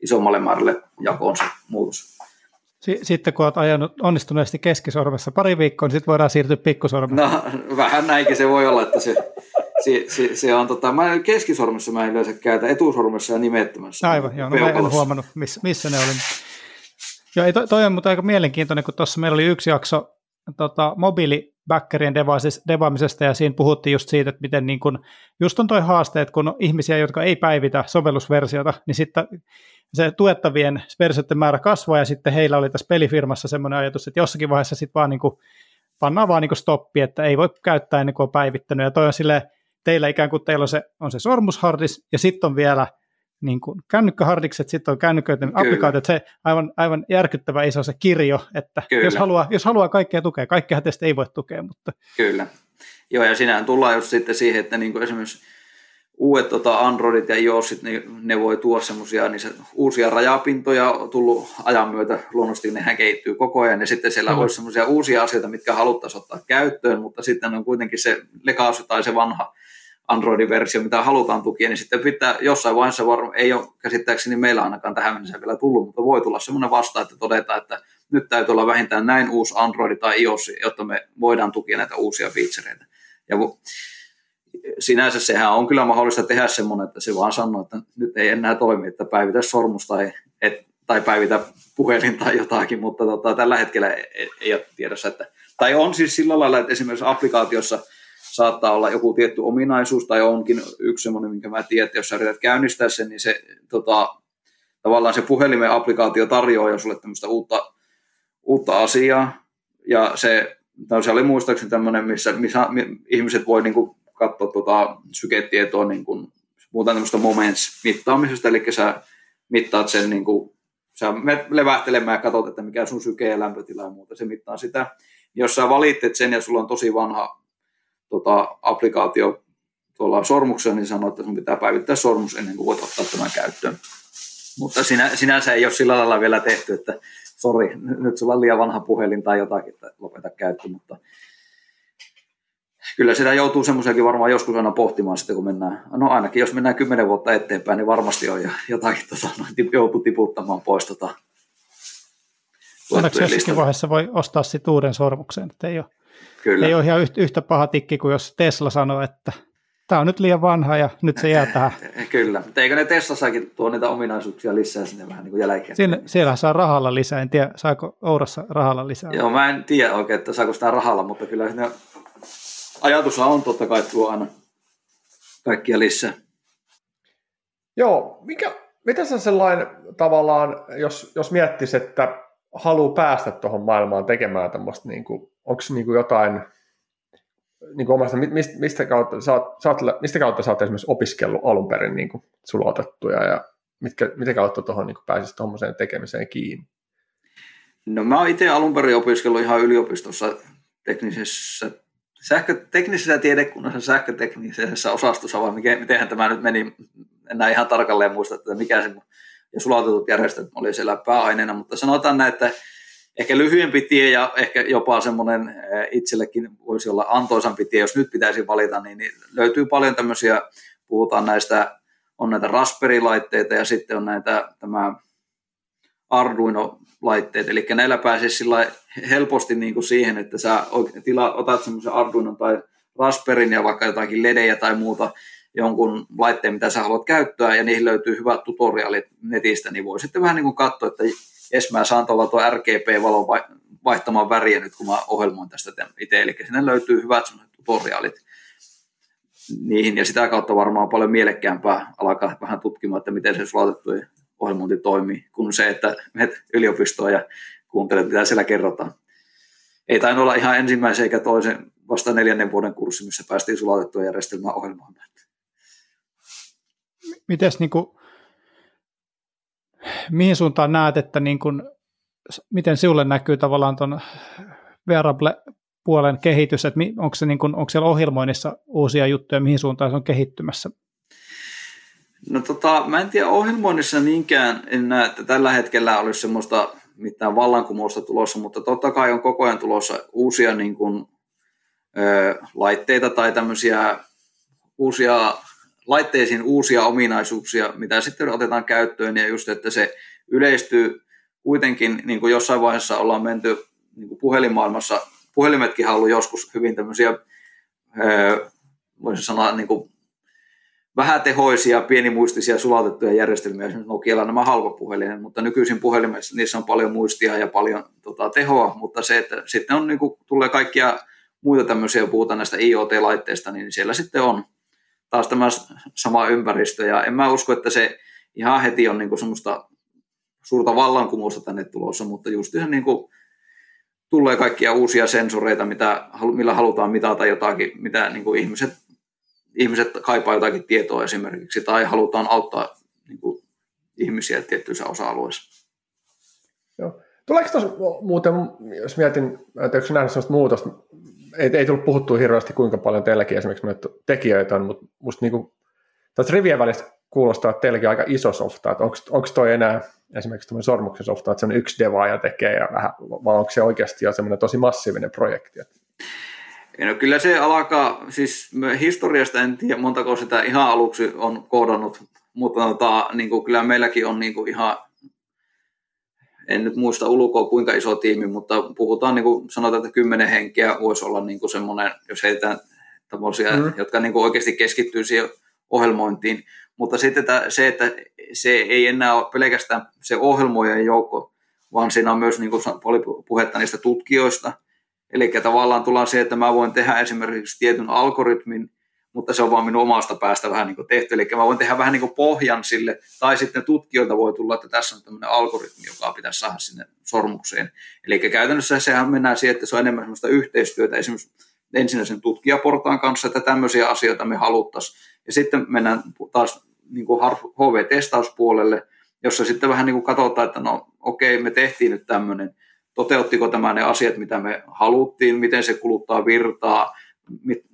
isommalle määrälle jakoon se muutos. Sitten kun olet ajanut onnistuneesti keskisormessa pari viikkoa, niin sitten voidaan siirtyä pikkusormeen. No vähän näinkin se voi olla, että se se, se, se on tota, mä keskisormessa mä en yleensä käytä, etusormessa ja nimettömässä. Aivan, joo, no mä en huomannut, missä, missä ne oli. Joo, toi, toi on mutta aika mielenkiintoinen, kun tuossa meillä oli yksi jakso tota, mobiilibackerien devaamisesta ja siinä puhuttiin just siitä, että miten niin kun, just on toi haaste, että kun on ihmisiä, jotka ei päivitä sovellusversiota, niin sitten se tuettavien versioiden määrä kasvaa ja sitten heillä oli tässä pelifirmassa semmoinen ajatus, että jossakin vaiheessa sitten vaan niin kuin, pannaan vaan niin stoppi, että ei voi käyttää ennen kuin on päivittänyt. Ja toi on silleen, teillä ikään kuin teillä on se, on se sormushardis ja sitten on vielä niin kuin kännykkähardikset, sitten on kännyköiden applikaatiot, se aivan, aivan järkyttävä iso se kirjo, että jos haluaa, jos haluaa kaikkea tukea, kaikkea tästä ei voi tukea, mutta... Kyllä. Joo, ja sinähän tullaan just sitten siihen, että niin kuin esimerkiksi uudet tota Androidit ja iOSit, niin ne voi tuoda semmoisia niin se, uusia rajapintoja tullut ajan myötä. Luonnollisesti nehän kehittyy koko ajan ja sitten siellä mm. olisi semmoisia uusia asioita, mitkä haluttaisiin ottaa käyttöön, mutta sitten on kuitenkin se legacy tai se vanha Androidin versio, mitä halutaan tukia, niin sitten pitää jossain vaiheessa, varmaan ei ole käsittääkseni meillä ainakaan tähän mennessä vielä tullut, mutta voi tulla semmoinen vasta, että todetaan, että nyt täytyy olla vähintään näin uusi Android tai iOS, jotta me voidaan tukia näitä uusia featureita. Ja sinänsä sehän on kyllä mahdollista tehdä semmoinen, että se vaan sanoo, että nyt ei enää toimi, että päivitä sormus tai, et, tai päivitä puhelin tai jotakin, mutta tota, tällä hetkellä ei, ei ole tiedossa. Että, tai on siis sillä lailla, että esimerkiksi applikaatiossa saattaa olla joku tietty ominaisuus tai onkin yksi semmoinen, minkä mä tiedän, että jos sä yrität käynnistää sen, niin se tota, tavallaan se puhelimen applikaatio tarjoaa jo sulle tämmöistä uutta, uutta asiaa ja se, no se oli muistaakseni tämmöinen, missä, missä ihmiset voi niin kuin katsoa tuota syketietoa niin kuin, puhutaan tämmöistä moments-mittaamisesta, eli sä mittaat sen, niin kuin, sä levähtelemään ja katsot, että mikä sun syke ja lämpötila ja muuta, se mittaa sitä. Jos sä valitset sen ja sulla on tosi vanha tota, applikaatio tuolla sormuksella, niin sanoo, että sun pitää päivittää sormus ennen kuin voit ottaa tämän käyttöön. Mutta sinä, sinänsä ei ole sillä lailla vielä tehty, että sori, nyt sulla on liian vanha puhelin tai jotakin, että lopeta käyttö, mutta kyllä sitä joutuu semmoisiakin varmaan joskus aina pohtimaan sitten, kun mennään, no ainakin jos mennään kymmenen vuotta eteenpäin, niin varmasti on jotakin tota, joutuu tiputtamaan pois tota, Onneksi jossakin vaiheessa voi ostaa sitten uuden sormuksen, että ei ole, Kyllä. ei ole ihan yhtä paha tikki kuin jos Tesla sanoo, että tämä on nyt liian vanha ja nyt se jää tähän. (laughs) Kyllä, mutta eikö ne Teslassakin tuo niitä ominaisuuksia lisää sinne vähän niin kuin jälkeen? Siinä, siellä saa rahalla lisää, en tiedä saako Ourassa rahalla lisää. Joo, mä en tiedä oikein, että saako sitä rahalla, mutta kyllä ne ajatus on totta kai tuo aina kaikkia lisää. Joo, mikä, mitä se sellainen tavallaan, jos, jos miettisi, että haluaa päästä tuohon maailmaan tekemään tämmöistä, niin kuin, onko niin jotain, niin kuin omasta, mistä, kautta sä oot, sä oot, mistä kautta sä oot esimerkiksi opiskellut alun perin niin kuin sulotettuja ja mitkä, mitä kautta tuohon niin pääsisi tuommoiseen tekemiseen kiinni? No mä oon itse alun perin opiskellut ihan yliopistossa teknisessä sähkö, teknisessä tiedekunnassa sähköteknisessä osastossa, vai mikä, mitenhän tämä nyt meni, enää ihan tarkalleen muista, että mikä se ja sulatetut järjestöt oli siellä pääaineena, mutta sanotaan näin, että ehkä lyhyempi tie ja ehkä jopa semmoinen eh, itsellekin voisi olla antoisampi tie, jos nyt pitäisi valita, niin, niin löytyy paljon tämmöisiä, puhutaan näistä, on näitä Raspberry-laitteita ja sitten on näitä tämä Arduino-laitteet, eli näillä pääsisi sillä helposti niin kuin siihen, että sä tila, otat semmoisen Arduino tai Raspberryn ja vaikka jotakin ledejä tai muuta, jonkun laitteen, mitä sä haluat käyttää, ja niihin löytyy hyvät tutoriaalit netistä, niin voi sitten vähän niin kuin katsoa, että jes, mä saan tuolla tuo RGB-valon vaihtamaan väriä nyt, kun mä ohjelmoin tästä itse, eli sinne löytyy hyvät tutoriaalit niihin, ja sitä kautta varmaan paljon mielekkäämpää alkaa vähän tutkimaan, että miten se sulatettu ohjelmointi toimii, kuin se, että menet yliopistoon ja kuuntelet, mitä siellä kerrotaan. Ei tainnut olla ihan ensimmäisen eikä toisen vasta neljännen vuoden kurssi, missä päästiin sulatettua järjestelmää ohjelmoimaan. Mites niin kuin, mihin suuntaan näet, että niin kuin, miten sinulle näkyy tavallaan tuon wearable-puolen kehitys, että onko, se niin kuin, onko siellä ohjelmoinnissa uusia juttuja, mihin suuntaan se on kehittymässä? No tota, mä en tiedä ohjelmoinnissa niinkään, en näe, että tällä hetkellä olisi semmoista mitään vallankumousta tulossa, mutta totta kai on koko ajan tulossa uusia niin kuin, ö, laitteita tai tämmöisiä uusia laitteisiin uusia ominaisuuksia, mitä sitten otetaan käyttöön ja just, että se yleistyy. Kuitenkin, niin kuin jossain vaiheessa ollaan menty niin kuin puhelinmaailmassa, puhelimetkin on ollut joskus hyvin tämmöisiä, voisin sanoa, niin kuin vähätehoisia, pienimuistisia, sulatettuja järjestelmiä, esimerkiksi Nokialla nämä halpapuhelimet, mutta nykyisin puhelimessa niissä on paljon muistia ja paljon tota, tehoa, mutta se, että sitten on, niin kuin, tulee kaikkia muita tämmöisiä, puhutaan näistä IoT-laitteista, niin siellä sitten on taas tämä sama ympäristö, ja en mä usko, että se ihan heti on niin kuin semmoista suurta vallankumousta tänne tulossa, mutta just ihan niin kuin tulee kaikkia uusia sensoreita, mitä, millä halutaan mitata jotakin, mitä niin kuin ihmiset ihmiset kaipaa jotakin tietoa esimerkiksi tai halutaan auttaa niin kuin ihmisiä tiettyissä osa-alueissa. Joo. Tuleeko tuossa muuten, jos mietin, että onko nähnyt sellaista muutosta, ei, ei tullut puhuttua hirveästi kuinka paljon teilläkin esimerkiksi tekijöitä on, mutta musta niinku, tästä rivien välistä kuulostaa, että teilläkin on aika iso softa, että onko toi enää esimerkiksi tämmöinen sormuksen softa, että se on yksi devaaja tekee, ja vähän, vai onko se oikeasti jo semmoinen tosi massiivinen projekti? No kyllä se alkaa, siis historiasta en tiedä montako sitä ihan aluksi on koodannut, mutta tota, niin kuin kyllä meilläkin on niin kuin ihan, en nyt muista ulkoa kuinka iso tiimi, mutta puhutaan niin kuin sanotaan, että kymmenen henkeä voisi olla niin kuin semmoinen, jos heitetään tämmöisiä, mm. jotka niin kuin oikeasti keskittyy siihen ohjelmointiin. Mutta sitten se, että se ei enää ole pelkästään se ohjelmojen joukko, vaan siinä on myös niin kuin oli puhetta niistä tutkijoista. Eli tavallaan tullaan siihen, että mä voin tehdä esimerkiksi tietyn algoritmin, mutta se on vaan minun omasta päästä vähän niin kuin tehty. Eli mä voin tehdä vähän niin kuin pohjan sille, tai sitten tutkijoilta voi tulla, että tässä on tämmöinen algoritmi, joka pitäisi saada sinne sormukseen. Eli käytännössä sehän mennään siihen, että se on enemmän sellaista yhteistyötä esimerkiksi ensinnäisen tutkijaportaan kanssa, että tämmöisiä asioita me haluttaisiin. Ja sitten mennään taas niin kuin HV-testauspuolelle, jossa sitten vähän niin kuin katsotaan, että no okei, me tehtiin nyt tämmöinen, toteuttiko tämä ne asiat, mitä me haluttiin, miten se kuluttaa virtaa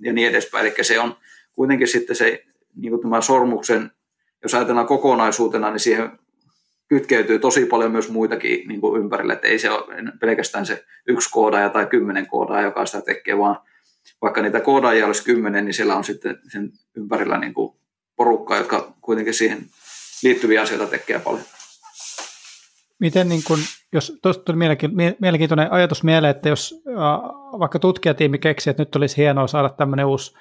ja niin edespäin. Eli se on kuitenkin sitten se niin kuin tämä sormuksen, jos ajatellaan kokonaisuutena, niin siihen kytkeytyy tosi paljon myös muitakin niin kuin ympärille, että ei se ole pelkästään se yksi koodaaja tai kymmenen koodaaja, joka sitä tekee, vaan vaikka niitä koodaajia olisi kymmenen, niin siellä on sitten sen ympärillä niin kuin porukkaa, jotka kuitenkin siihen liittyviä asioita tekee paljon. Miten, niin kun, jos tuosta tuli mielenkiintoinen ajatus mieleen, että jos vaikka tutkijatiimi keksii, että nyt olisi hienoa saada tämmöinen uusi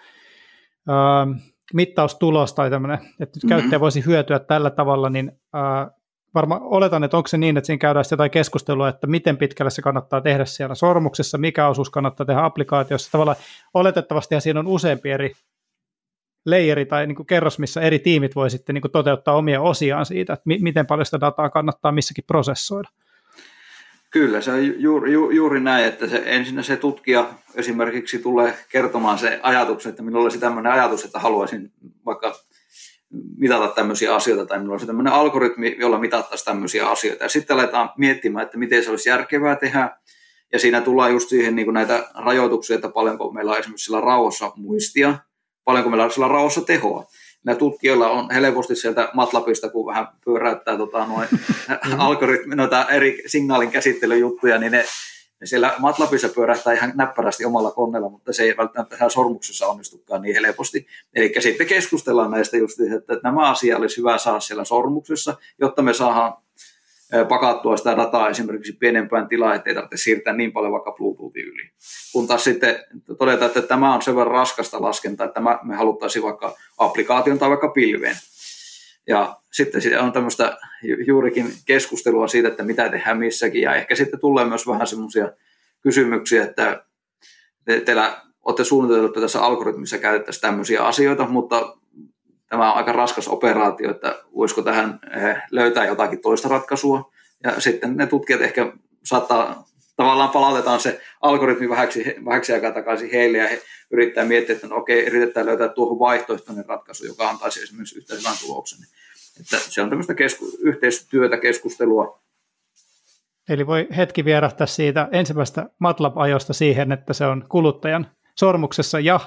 äh, mittaustulos tai tämmöinen, että nyt mm-hmm. käyttäjä voisi hyötyä tällä tavalla, niin äh, varmaan oletan, että onko se niin, että siinä käydään jotain keskustelua, että miten pitkälle se kannattaa tehdä siellä sormuksessa, mikä osuus kannattaa tehdä applikaatiossa. Tavallaan oletettavasti siinä on useampi eri leijeri tai niin kuin kerros, missä eri tiimit voi sitten niin kuin toteuttaa omia osiaan siitä, että mi- miten paljon sitä dataa kannattaa missäkin prosessoida. Kyllä, se on juuri, ju, juuri näin, että se, ensin se tutkija esimerkiksi tulee kertomaan se ajatuksen, että minulla olisi tämmöinen ajatus, että haluaisin vaikka mitata tämmöisiä asioita, tai minulla olisi tämmöinen algoritmi, jolla mitattaisiin tämmöisiä asioita. Ja sitten aletaan miettimään, että miten se olisi järkevää tehdä, ja siinä tullaan just siihen niin näitä rajoituksia, että paljonko meillä on esimerkiksi sillä rauhassa muistia, paljonko meillä on sillä rauhassa tehoa. Nämä tutkijoilla on helposti sieltä MATLABista, kun vähän pyöräyttää tota, noin (laughs) algoritmi, noita eri signaalin käsittelyjuttuja, niin ne, ne siellä MATLABissa pyörähtää ihan näppärästi omalla koneella, mutta se ei välttämättä tähän sormuksessa onnistukaan niin helposti. Eli sitten keskustellaan näistä just, että nämä asiat olisi hyvä saada siellä sormuksessa, jotta me saadaan pakattua sitä dataa esimerkiksi pienempään tilaan, ettei tarvitse siirtää niin paljon vaikka Bluetoothin yli. Kun taas sitten todetaan, että tämä on sen verran raskasta laskentaa, että me haluttaisiin vaikka applikaation tai vaikka pilveen. Ja sitten on tämmöistä juurikin keskustelua siitä, että mitä tehdään missäkin. Ja ehkä sitten tulee myös vähän semmoisia kysymyksiä, että te, teillä olette suunnitelleet, että tässä algoritmissa käytettäisiin tämmöisiä asioita, mutta tämä on aika raskas operaatio, että voisiko tähän eh, löytää jotakin toista ratkaisua. Ja sitten ne tutkijat ehkä saattaa, tavallaan palautetaan se algoritmi vähäksi, vähäksi aikaa takaisin heille ja he yrittää miettiä, että no okei, yritetään löytää tuohon vaihtoehtoinen ratkaisu, joka antaisi esimerkiksi yhtä hyvän tuloksen. Että se on tämmöistä kesku- yhteistyötä, keskustelua. Eli voi hetki vierähtää siitä ensimmäisestä MATLAB-ajosta siihen, että se on kuluttajan sormuksessa ja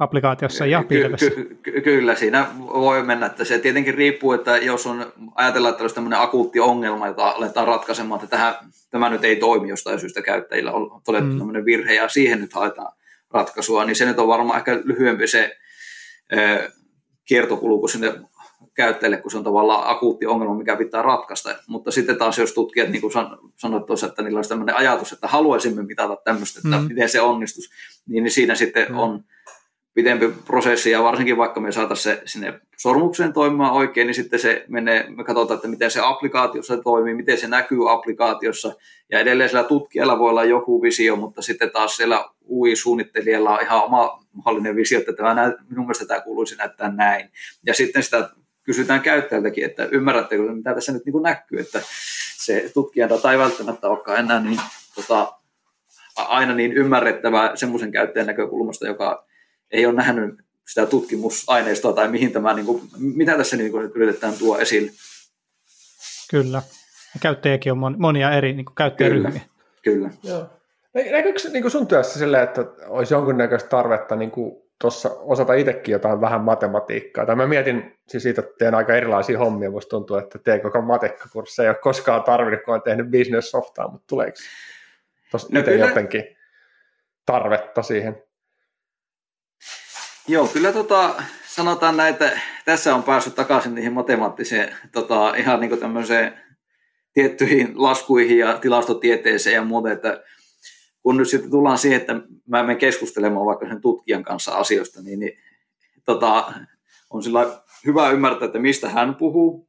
applikaatiossa ja pilvessä. Ky- ky- kyllä, siinä voi mennä, että se tietenkin riippuu, että jos on, ajatellaan, että olisi tämmöinen akuutti ongelma, jota aletaan ratkaisemaan, että tähän, tämä nyt ei toimi jostain syystä käyttäjillä on todettu mm. tämmöinen virhe ja siihen nyt haetaan ratkaisua, niin se nyt on varmaan ehkä lyhyempi se ö, kiertokulku sinne käyttäjille, kun se on tavallaan akuutti ongelma, mikä pitää ratkaista. Mutta sitten taas, jos tutkijat, niin kuin sanoit tuossa, että niillä olisi tämmöinen ajatus, että haluaisimme mitata tämmöistä, että mm. miten se onnistus, niin, niin siinä sitten mm. on pitempi prosessi, ja varsinkin vaikka me saataisiin se sinne sormukseen toimimaan oikein, niin sitten se menee, me katsotaan, että miten se applikaatiossa toimii, miten se näkyy applikaatiossa, ja edelleen sillä tutkijalla voi olla joku visio, mutta sitten taas siellä UI-suunnittelijalla on ihan oma mahdollinen visio, että tämä minun mielestä tämä kuuluisi näyttää näin. Ja sitten sitä kysytään käyttäjältäkin, että ymmärrättekö, mitä tässä nyt niin näkyy, että se tutkijan data ei välttämättä olekaan enää niin, tota, aina niin ymmärrettävää semmoisen käyttäjän näkökulmasta, joka ei ole nähnyt sitä tutkimusaineistoa tai mihin tämä, niin kuin, mitä tässä niin kuin, yritetään tuo esille. Kyllä. Ja käyttäjiäkin on monia eri niin käyttäjäryhmiä. Kyllä. Joo. Näkyykö niin sun työssä silleen, että olisi jonkunnäköistä tarvetta niin tuossa osata itsekin jotain vähän matematiikkaa? Tai mä mietin siis siitä, että teen aika erilaisia hommia. Musta tuntuu, että teen koko matekkakursseja. Ei ole koskaan tarvinnut, kun olen tehnyt business softaa, mutta tuleeko tuossa no, itse jotenkin tarvetta siihen? Joo, kyllä tota, sanotaan näin, että tässä on päässyt takaisin niihin matemaattiseen, tota, ihan niin kuin tiettyihin laskuihin ja tilastotieteeseen ja muuta, että kun nyt sitten tullaan siihen, että mä menen keskustelemaan vaikka sen tutkijan kanssa asioista, niin, niin tota, on sillä hyvä ymmärtää, että mistä hän puhuu,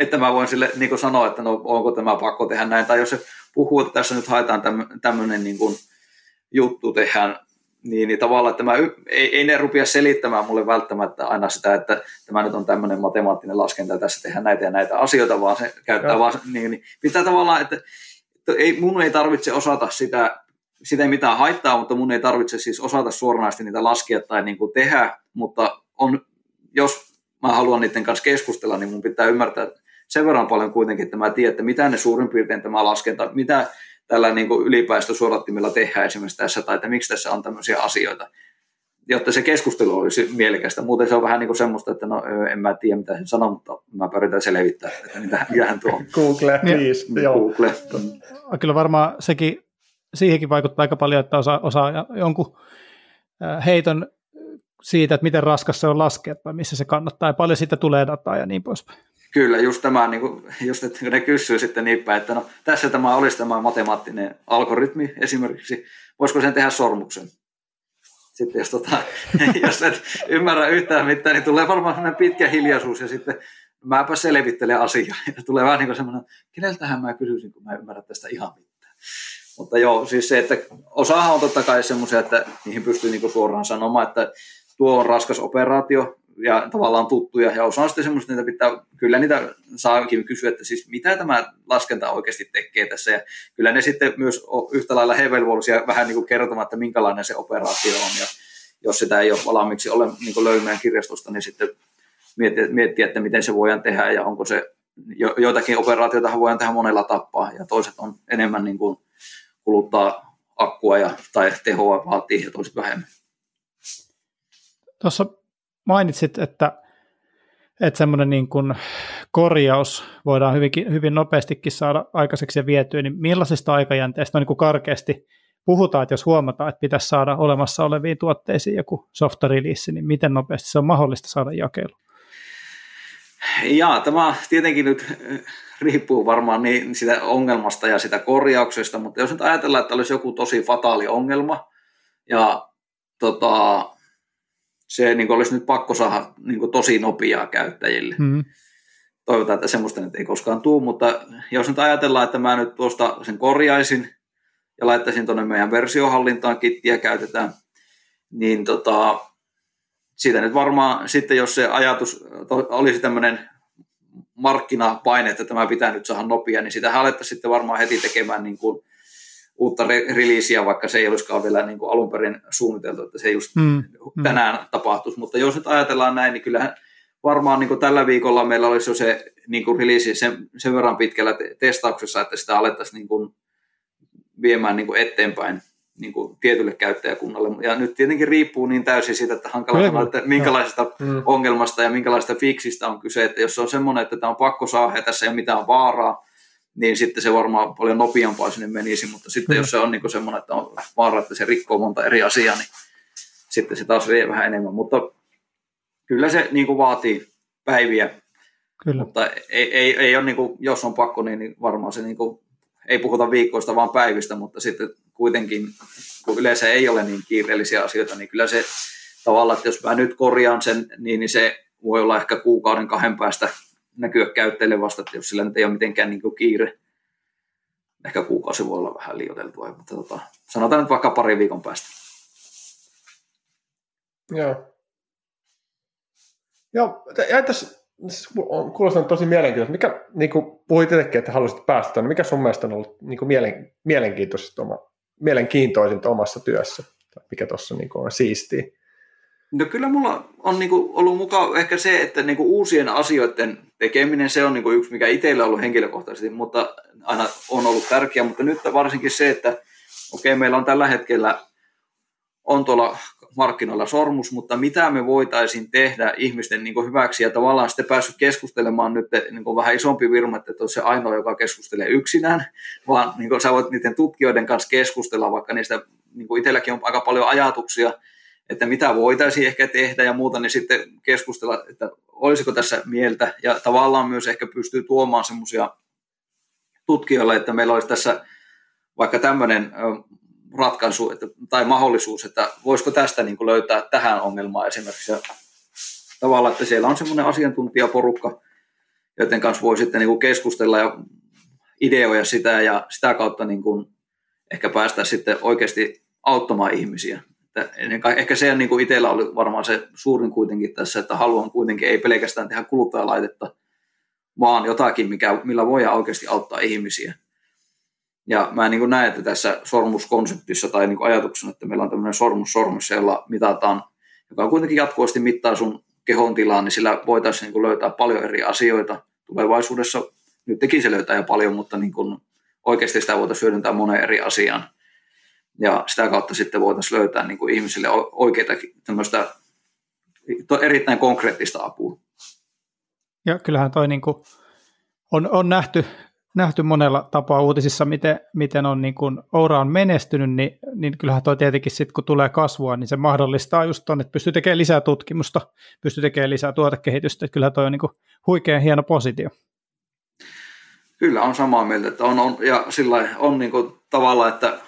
että mä voin sille niin sanoa, että no onko tämä pakko tehdä näin, tai jos se puhuu, että tässä nyt haetaan tämmöinen niin juttu tehdään, niin, niin tavallaan, että mä, ei, ei ne rupia selittämään mulle välttämättä aina sitä, että tämä nyt on tämmöinen matemaattinen laskenta, tässä tehdään näitä ja näitä asioita, vaan se käyttää Joo. vaan, niin, niin pitää tavallaan, että ei, mun ei tarvitse osata sitä, sitä ei mitään haittaa, mutta mun ei tarvitse siis osata suoranaisesti niitä laskea tai niin kuin tehdä, mutta on, jos mä haluan niiden kanssa keskustella, niin mun pitää ymmärtää sen verran paljon kuitenkin, että mä tiedän, että mitä ne suurin piirtein tämä laskenta, mitä tällä niin kuin ylipäästösuodattimella tehdään esimerkiksi tässä, tai että miksi tässä on tämmöisiä asioita, jotta se keskustelu olisi mielekästä. Muuten se on vähän niin kuin semmoista, että no en mä tiedä mitä hän sanoo, mutta mä pyritän selvittää, että mitä, hän tuo. (laughs) Google, please. Niin, Google. Kyllä varmaan sekin, siihenkin vaikuttaa aika paljon, että osaa, osaa jonkun heiton siitä, että miten raskas se on laskea tai missä se kannattaa ja paljon siitä tulee dataa ja niin poispäin. Kyllä, just tämä, niin kuin, just, että ne kysyy sitten niin päin, että no, tässä tämä olisi tämä matemaattinen algoritmi esimerkiksi, voisiko sen tehdä sormuksen? Sitten jos, tota, (laughs) jos et ymmärrä yhtään mitään, niin tulee varmaan sellainen pitkä hiljaisuus ja sitten mäpä selvittelen asiaa. Ja tulee vähän niin kuin semmoinen, keneltähän mä kysyisin, kun mä ymmärrän tästä ihan mitään. Mutta joo, siis se, että osahan on totta kai semmoisia, että niihin pystyy niin suoraan sanomaan, että tuo on raskas operaatio, ja tavallaan tuttuja, ja osa on sitten semmoista, että pitää, kyllä niitä saakin kysyä, että siis mitä tämä laskenta oikeasti tekee tässä, ja kyllä ne sitten myös on yhtä lailla hevelvollisia vähän niin kuin kertomaan, että minkälainen se operaatio on, ja jos sitä ei ole valmiiksi ole niin löymään kirjastosta, niin sitten miettiä, miettiä, että miten se voidaan tehdä, ja onko se, jo, joitakin operaatioita voidaan tehdä monella tappaa, ja toiset on enemmän niin kuin kuluttaa akkua ja, tai tehoa vaatii, ja toiset vähemmän. Tuossa mainitsit, että, että semmoinen niin kuin korjaus voidaan hyvinkin, hyvin nopeastikin saada aikaiseksi ja vietyä, niin millaisista aikajänteistä on niin kuin karkeasti puhutaan, että jos huomataan, että pitäisi saada olemassa oleviin tuotteisiin joku soft release, niin miten nopeasti se on mahdollista saada jakelu? Jaa, tämä tietenkin nyt riippuu varmaan niin sitä ongelmasta ja sitä korjauksesta, mutta jos nyt ajatellaan, että olisi joku tosi fataali ongelma ja tota, se niin olisi nyt pakko saada niin tosi nopeaa käyttäjille. Mm. Toivotaan, että semmoista nyt ei koskaan tule, mutta jos nyt ajatellaan, että mä nyt tuosta sen korjaisin ja laittaisin tuonne meidän versiohallintaan kittiä käytetään, niin tota, siitä nyt varmaan sitten, jos se ajatus olisi tämmöinen markkinapaine, että tämä pitää nyt saada nopea, niin sitä alettaisiin sitten varmaan heti tekemään niin kuin uutta re- releaseä, vaikka se ei olisikaan vielä niin kuin alun perin suunniteltu, että se just mm. tänään mm. tapahtuisi. Mutta jos nyt ajatellaan näin, niin kyllähän varmaan niin kuin tällä viikolla meillä olisi jo se niin kuin release sen, sen verran pitkällä te- testauksessa, että sitä alettaisiin niin kuin viemään niin kuin eteenpäin niin kuin tietylle käyttäjäkunnalle. Ja nyt tietenkin riippuu niin täysin siitä, että hankala sanoa, että minkälaisesta mm. ongelmasta ja minkälaisesta fiksistä on kyse. Että jos se on semmoinen, että tämä on pakko saada ja tässä ei ole mitään vaaraa, niin sitten se varmaan paljon nopeampaa sinne menisi, mutta sitten mm. jos se on niin semmoinen, että on vaara, että se rikkoo monta eri asiaa, niin sitten se taas vie vähän enemmän, mutta kyllä se niin kuin vaatii päiviä, kyllä. mutta ei, ei, ei ole, niin kuin, jos on pakko, niin, niin varmaan se niin kuin, ei puhuta viikkoista, vaan päivistä, mutta sitten kuitenkin, kun yleensä ei ole niin kiireellisiä asioita, niin kyllä se tavallaan, että jos mä nyt korjaan sen, niin, niin se voi olla ehkä kuukauden kahden päästä näkyä käyttäjille vasta, että jos sillä nyt ei ole mitenkään niin kiire. Ehkä kuukausi voi olla vähän liioiteltua, mutta tota, sanotaan nyt vaikka pari viikon päästä. Joo. Joo, ja tässä kuulostaa tosi mielenkiintoista. Mikä, niin kuin puhuit itsekin, että haluaisit päästä niin mikä sun mielestä on ollut niin kuin mielen, mielenkiintoisinta, oma, mielenkiintoisinta omassa työssä? Mikä tuossa niin on siistiä? No kyllä mulla on niinku ollut mukaan ehkä se, että niinku uusien asioiden tekeminen, se on niinku yksi, mikä itsellä on ollut henkilökohtaisesti, mutta aina on ollut tärkeä, mutta nyt varsinkin se, että okei, okay, meillä on tällä hetkellä on tuolla markkinoilla sormus, mutta mitä me voitaisiin tehdä ihmisten niin hyväksi? Ja tavallaan sitten päässyt keskustelemaan nyt niin vähän isompi virma, että on se ainoa, joka keskustelee yksinään, vaan niin sä voit niiden tutkijoiden kanssa keskustella, vaikka niistä niin itselläkin on aika paljon ajatuksia, että mitä voitaisiin ehkä tehdä ja muuta, niin sitten keskustella, että olisiko tässä mieltä ja tavallaan myös ehkä pystyy tuomaan semmoisia tutkijoille, että meillä olisi tässä vaikka tämmöinen ratkaisu että, tai mahdollisuus, että voisiko tästä niin kuin löytää tähän ongelmaan esimerkiksi. Tavallaan, että siellä on semmoinen asiantuntijaporukka, joiden kanssa voi sitten niin kuin keskustella ja ideoja sitä ja sitä kautta niin kuin ehkä päästä sitten oikeasti auttamaan ihmisiä. Ehkä se on niin kuin itsellä oli varmaan se suurin kuitenkin tässä, että haluan kuitenkin ei pelkästään tehdä kuluttajalaitetta, vaan jotakin, mikä, millä voidaan oikeasti auttaa ihmisiä. Ja mä niin näen, että tässä sormuskonseptissa tai niin ajatuksena, että meillä on tämmöinen sormus sormus, jolla mitataan, joka kuitenkin jatkuvasti mittaa sun kehon tilaa, niin sillä voitaisiin niin löytää paljon eri asioita tulevaisuudessa. Nyt teki se löytää jo paljon, mutta niin kuin oikeasti sitä voitaisiin hyödyntää monen eri asian. Ja sitä kautta sitten voitaisiin löytää niin kuin ihmisille oikeita tämmöistä erittäin konkreettista apua. Ja kyllähän toi niin kuin on, on nähty nähty monella tapaa uutisissa, miten, miten on niin kuin Oura on menestynyt, niin, niin kyllähän toi tietenkin sitten, kun tulee kasvua, niin se mahdollistaa just tuonne, että pystyy tekemään lisää tutkimusta, pystyy tekemään lisää tuotekehitystä, että kyllä toi on niin kuin huikean hieno positio. Kyllä on samaa mieltä, että on, on ja sillä on niin kuin tavalla, että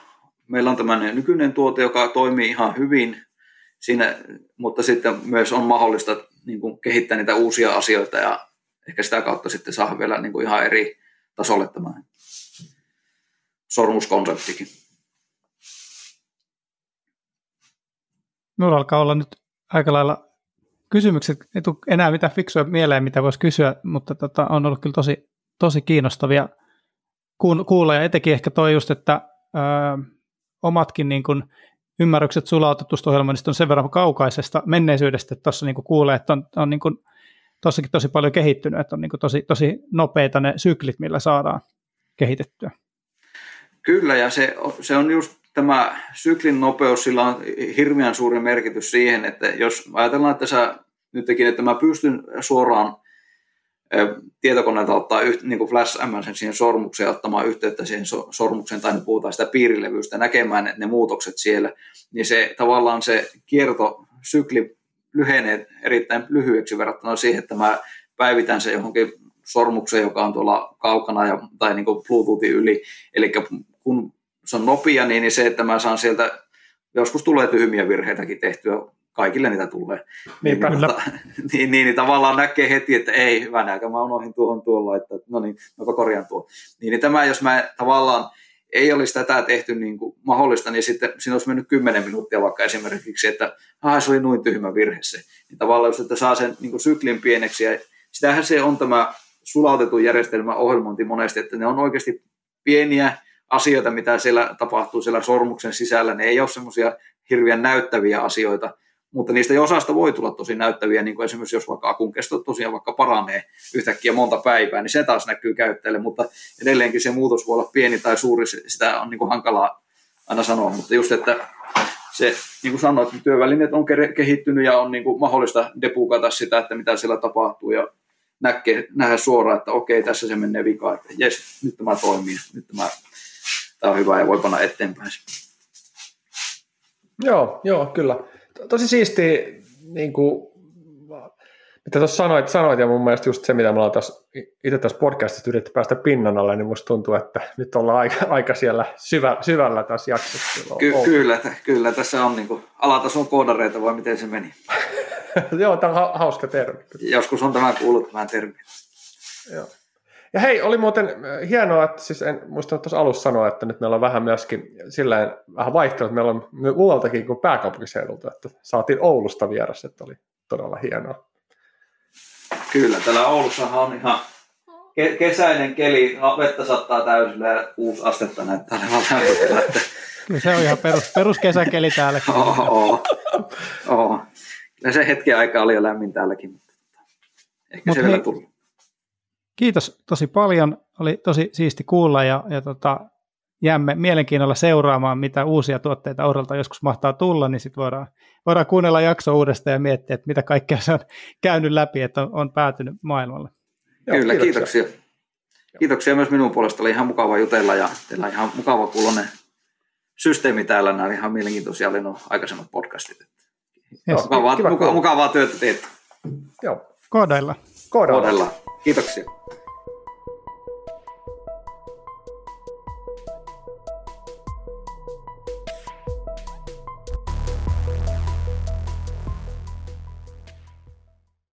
meillä on tämmöinen nykyinen tuote, joka toimii ihan hyvin, siinä, mutta sitten myös on mahdollista niin kuin kehittää niitä uusia asioita ja ehkä sitä kautta sitten saa vielä niin kuin ihan eri, tasolle tämä sormuskonseptikin. Minulla alkaa olla nyt aika lailla kysymykset, ei tule enää mitään fiksuja mieleen, mitä voisi kysyä, mutta tota, on ollut kyllä tosi, tosi kiinnostavia kuulla, ja etenkin ehkä toi just, että ö, omatkin niin kun, ymmärrykset sulautetusta ohjelmoinnista on sen verran kaukaisesta menneisyydestä, että tuossa niin kuulee, että on, on niin kun, tossakin tosi paljon kehittynyt, että on niin tosi, tosi nopeita ne syklit, millä saadaan kehitettyä. Kyllä, ja se, se on just tämä syklin nopeus, sillä on hirveän suuri merkitys siihen, että jos ajatellaan, että sä nytkin, että mä pystyn suoraan tietokoneelta ottaa yht, niin kuin Flash MS siihen sormukseen ottamaan yhteyttä siihen sormukseen, tai nyt puhutaan sitä piirilevystä, näkemään ne, ne muutokset siellä, niin se tavallaan se kiertosykli lyhenee erittäin lyhyeksi verrattuna siihen, että mä päivitän se johonkin sormukseen, joka on tuolla kaukana ja, tai niin kuin Bluetoothin yli. Eli kun se on nopea, niin se, että mä saan sieltä, joskus tulee tyhmiä virheitäkin tehtyä, kaikille niitä tulee. Niin, niin, mutta, (laughs) niin, niin, niin, tavallaan näkee heti, että ei, hyvä näkö, mä unohdin tuohon tuolla, että no niin, mä korjaan tuo. Niin, niin tämä, jos mä tavallaan ei olisi tätä tehty niin kuin mahdollista, niin sitten siinä olisi mennyt 10 minuuttia vaikka esimerkiksi, että ah, se oli noin tyhmä virhe se. Niin tavallaan just, että saa sen niin kuin syklin pieneksi ja sitähän se on tämä sulautetun järjestelmän ohjelmointi monesti, että ne on oikeasti pieniä asioita, mitä siellä tapahtuu siellä sormuksen sisällä. Ne ei ole semmoisia hirveän näyttäviä asioita, mutta niistä osasta voi tulla tosi näyttäviä, niin kuin esimerkiksi jos vaikka akun kesto tosiaan vaikka paranee yhtäkkiä monta päivää, niin se taas näkyy käyttäjälle, mutta edelleenkin se muutos voi olla pieni tai suuri, sitä on niin kuin hankalaa aina sanoa, mutta just, että se, niin kuin sanoit, niin työvälineet on kehittynyt ja on niin kuin mahdollista depukata sitä, että mitä siellä tapahtuu ja näkee, nähdä suoraan, että okei, tässä se menee vikaan, että jes, nyt tämä toimii, nyt tämä, tämä on hyvä ja voi panna eteenpäin. Joo, joo, kyllä tosi siisti, niin kuin, mitä tuossa sanoit, sanoit, ja mun mielestä just se, mitä me ollaan tässä, itse tässä podcastissa yritetty päästä pinnan alle, niin musta tuntuu, että nyt ollaan aika, aika siellä syvä, syvällä tässä jaksossa. Ky- kyllä, kyllä, tässä on niin kuin, alatason koodareita, vai miten se meni? (laughs) Joo, tämä on hauska termi. Joskus on tämä kuullut tämä termi. Joo. Ja hei, oli muuten äh, hienoa, että siis en muista tuossa alussa sanoa, että nyt meillä on vähän myöskin silleen vähän vaihtelua, että meillä on muualtakin kuin pääkaupunkiseudulta, että saatiin Oulusta vieras, että oli todella hienoa. Kyllä, täällä Oulussahan on ihan ke- kesäinen keli, vettä sattaa täysillä ja kuusi astetta näyttää olevan lämpötila. Kyllä se on ihan perus, peruskesäkeli täällä. oh, oh, oh. Ja se hetken aikaa oli jo lämmin täälläkin, mutta ehkä Mut se vielä hei- tulee. Kiitos tosi paljon. Oli tosi siisti kuulla ja, ja tota, jäämme mielenkiinnolla seuraamaan, mitä uusia tuotteita Auralta joskus mahtaa tulla, niin sitten voidaan, voidaan kuunnella jakso uudestaan ja miettiä, että mitä kaikkea se on (laughs) käynyt läpi, että on, on päätynyt maailmalle. Joo, Kyllä, kiitoksia. kiitoksia. Kiitoksia myös minun puolesta. Oli ihan mukava jutella ja teillä on ihan mukava kuulonen systeemi täällä. Nämä oli ihan mielenkiintoisia oli nuo aikaisemmat podcastit. Yes. Mukavaa, muka, mukavaa työtä teet. Joo, Koodailla. koodailla. Todella. Kiitoksia.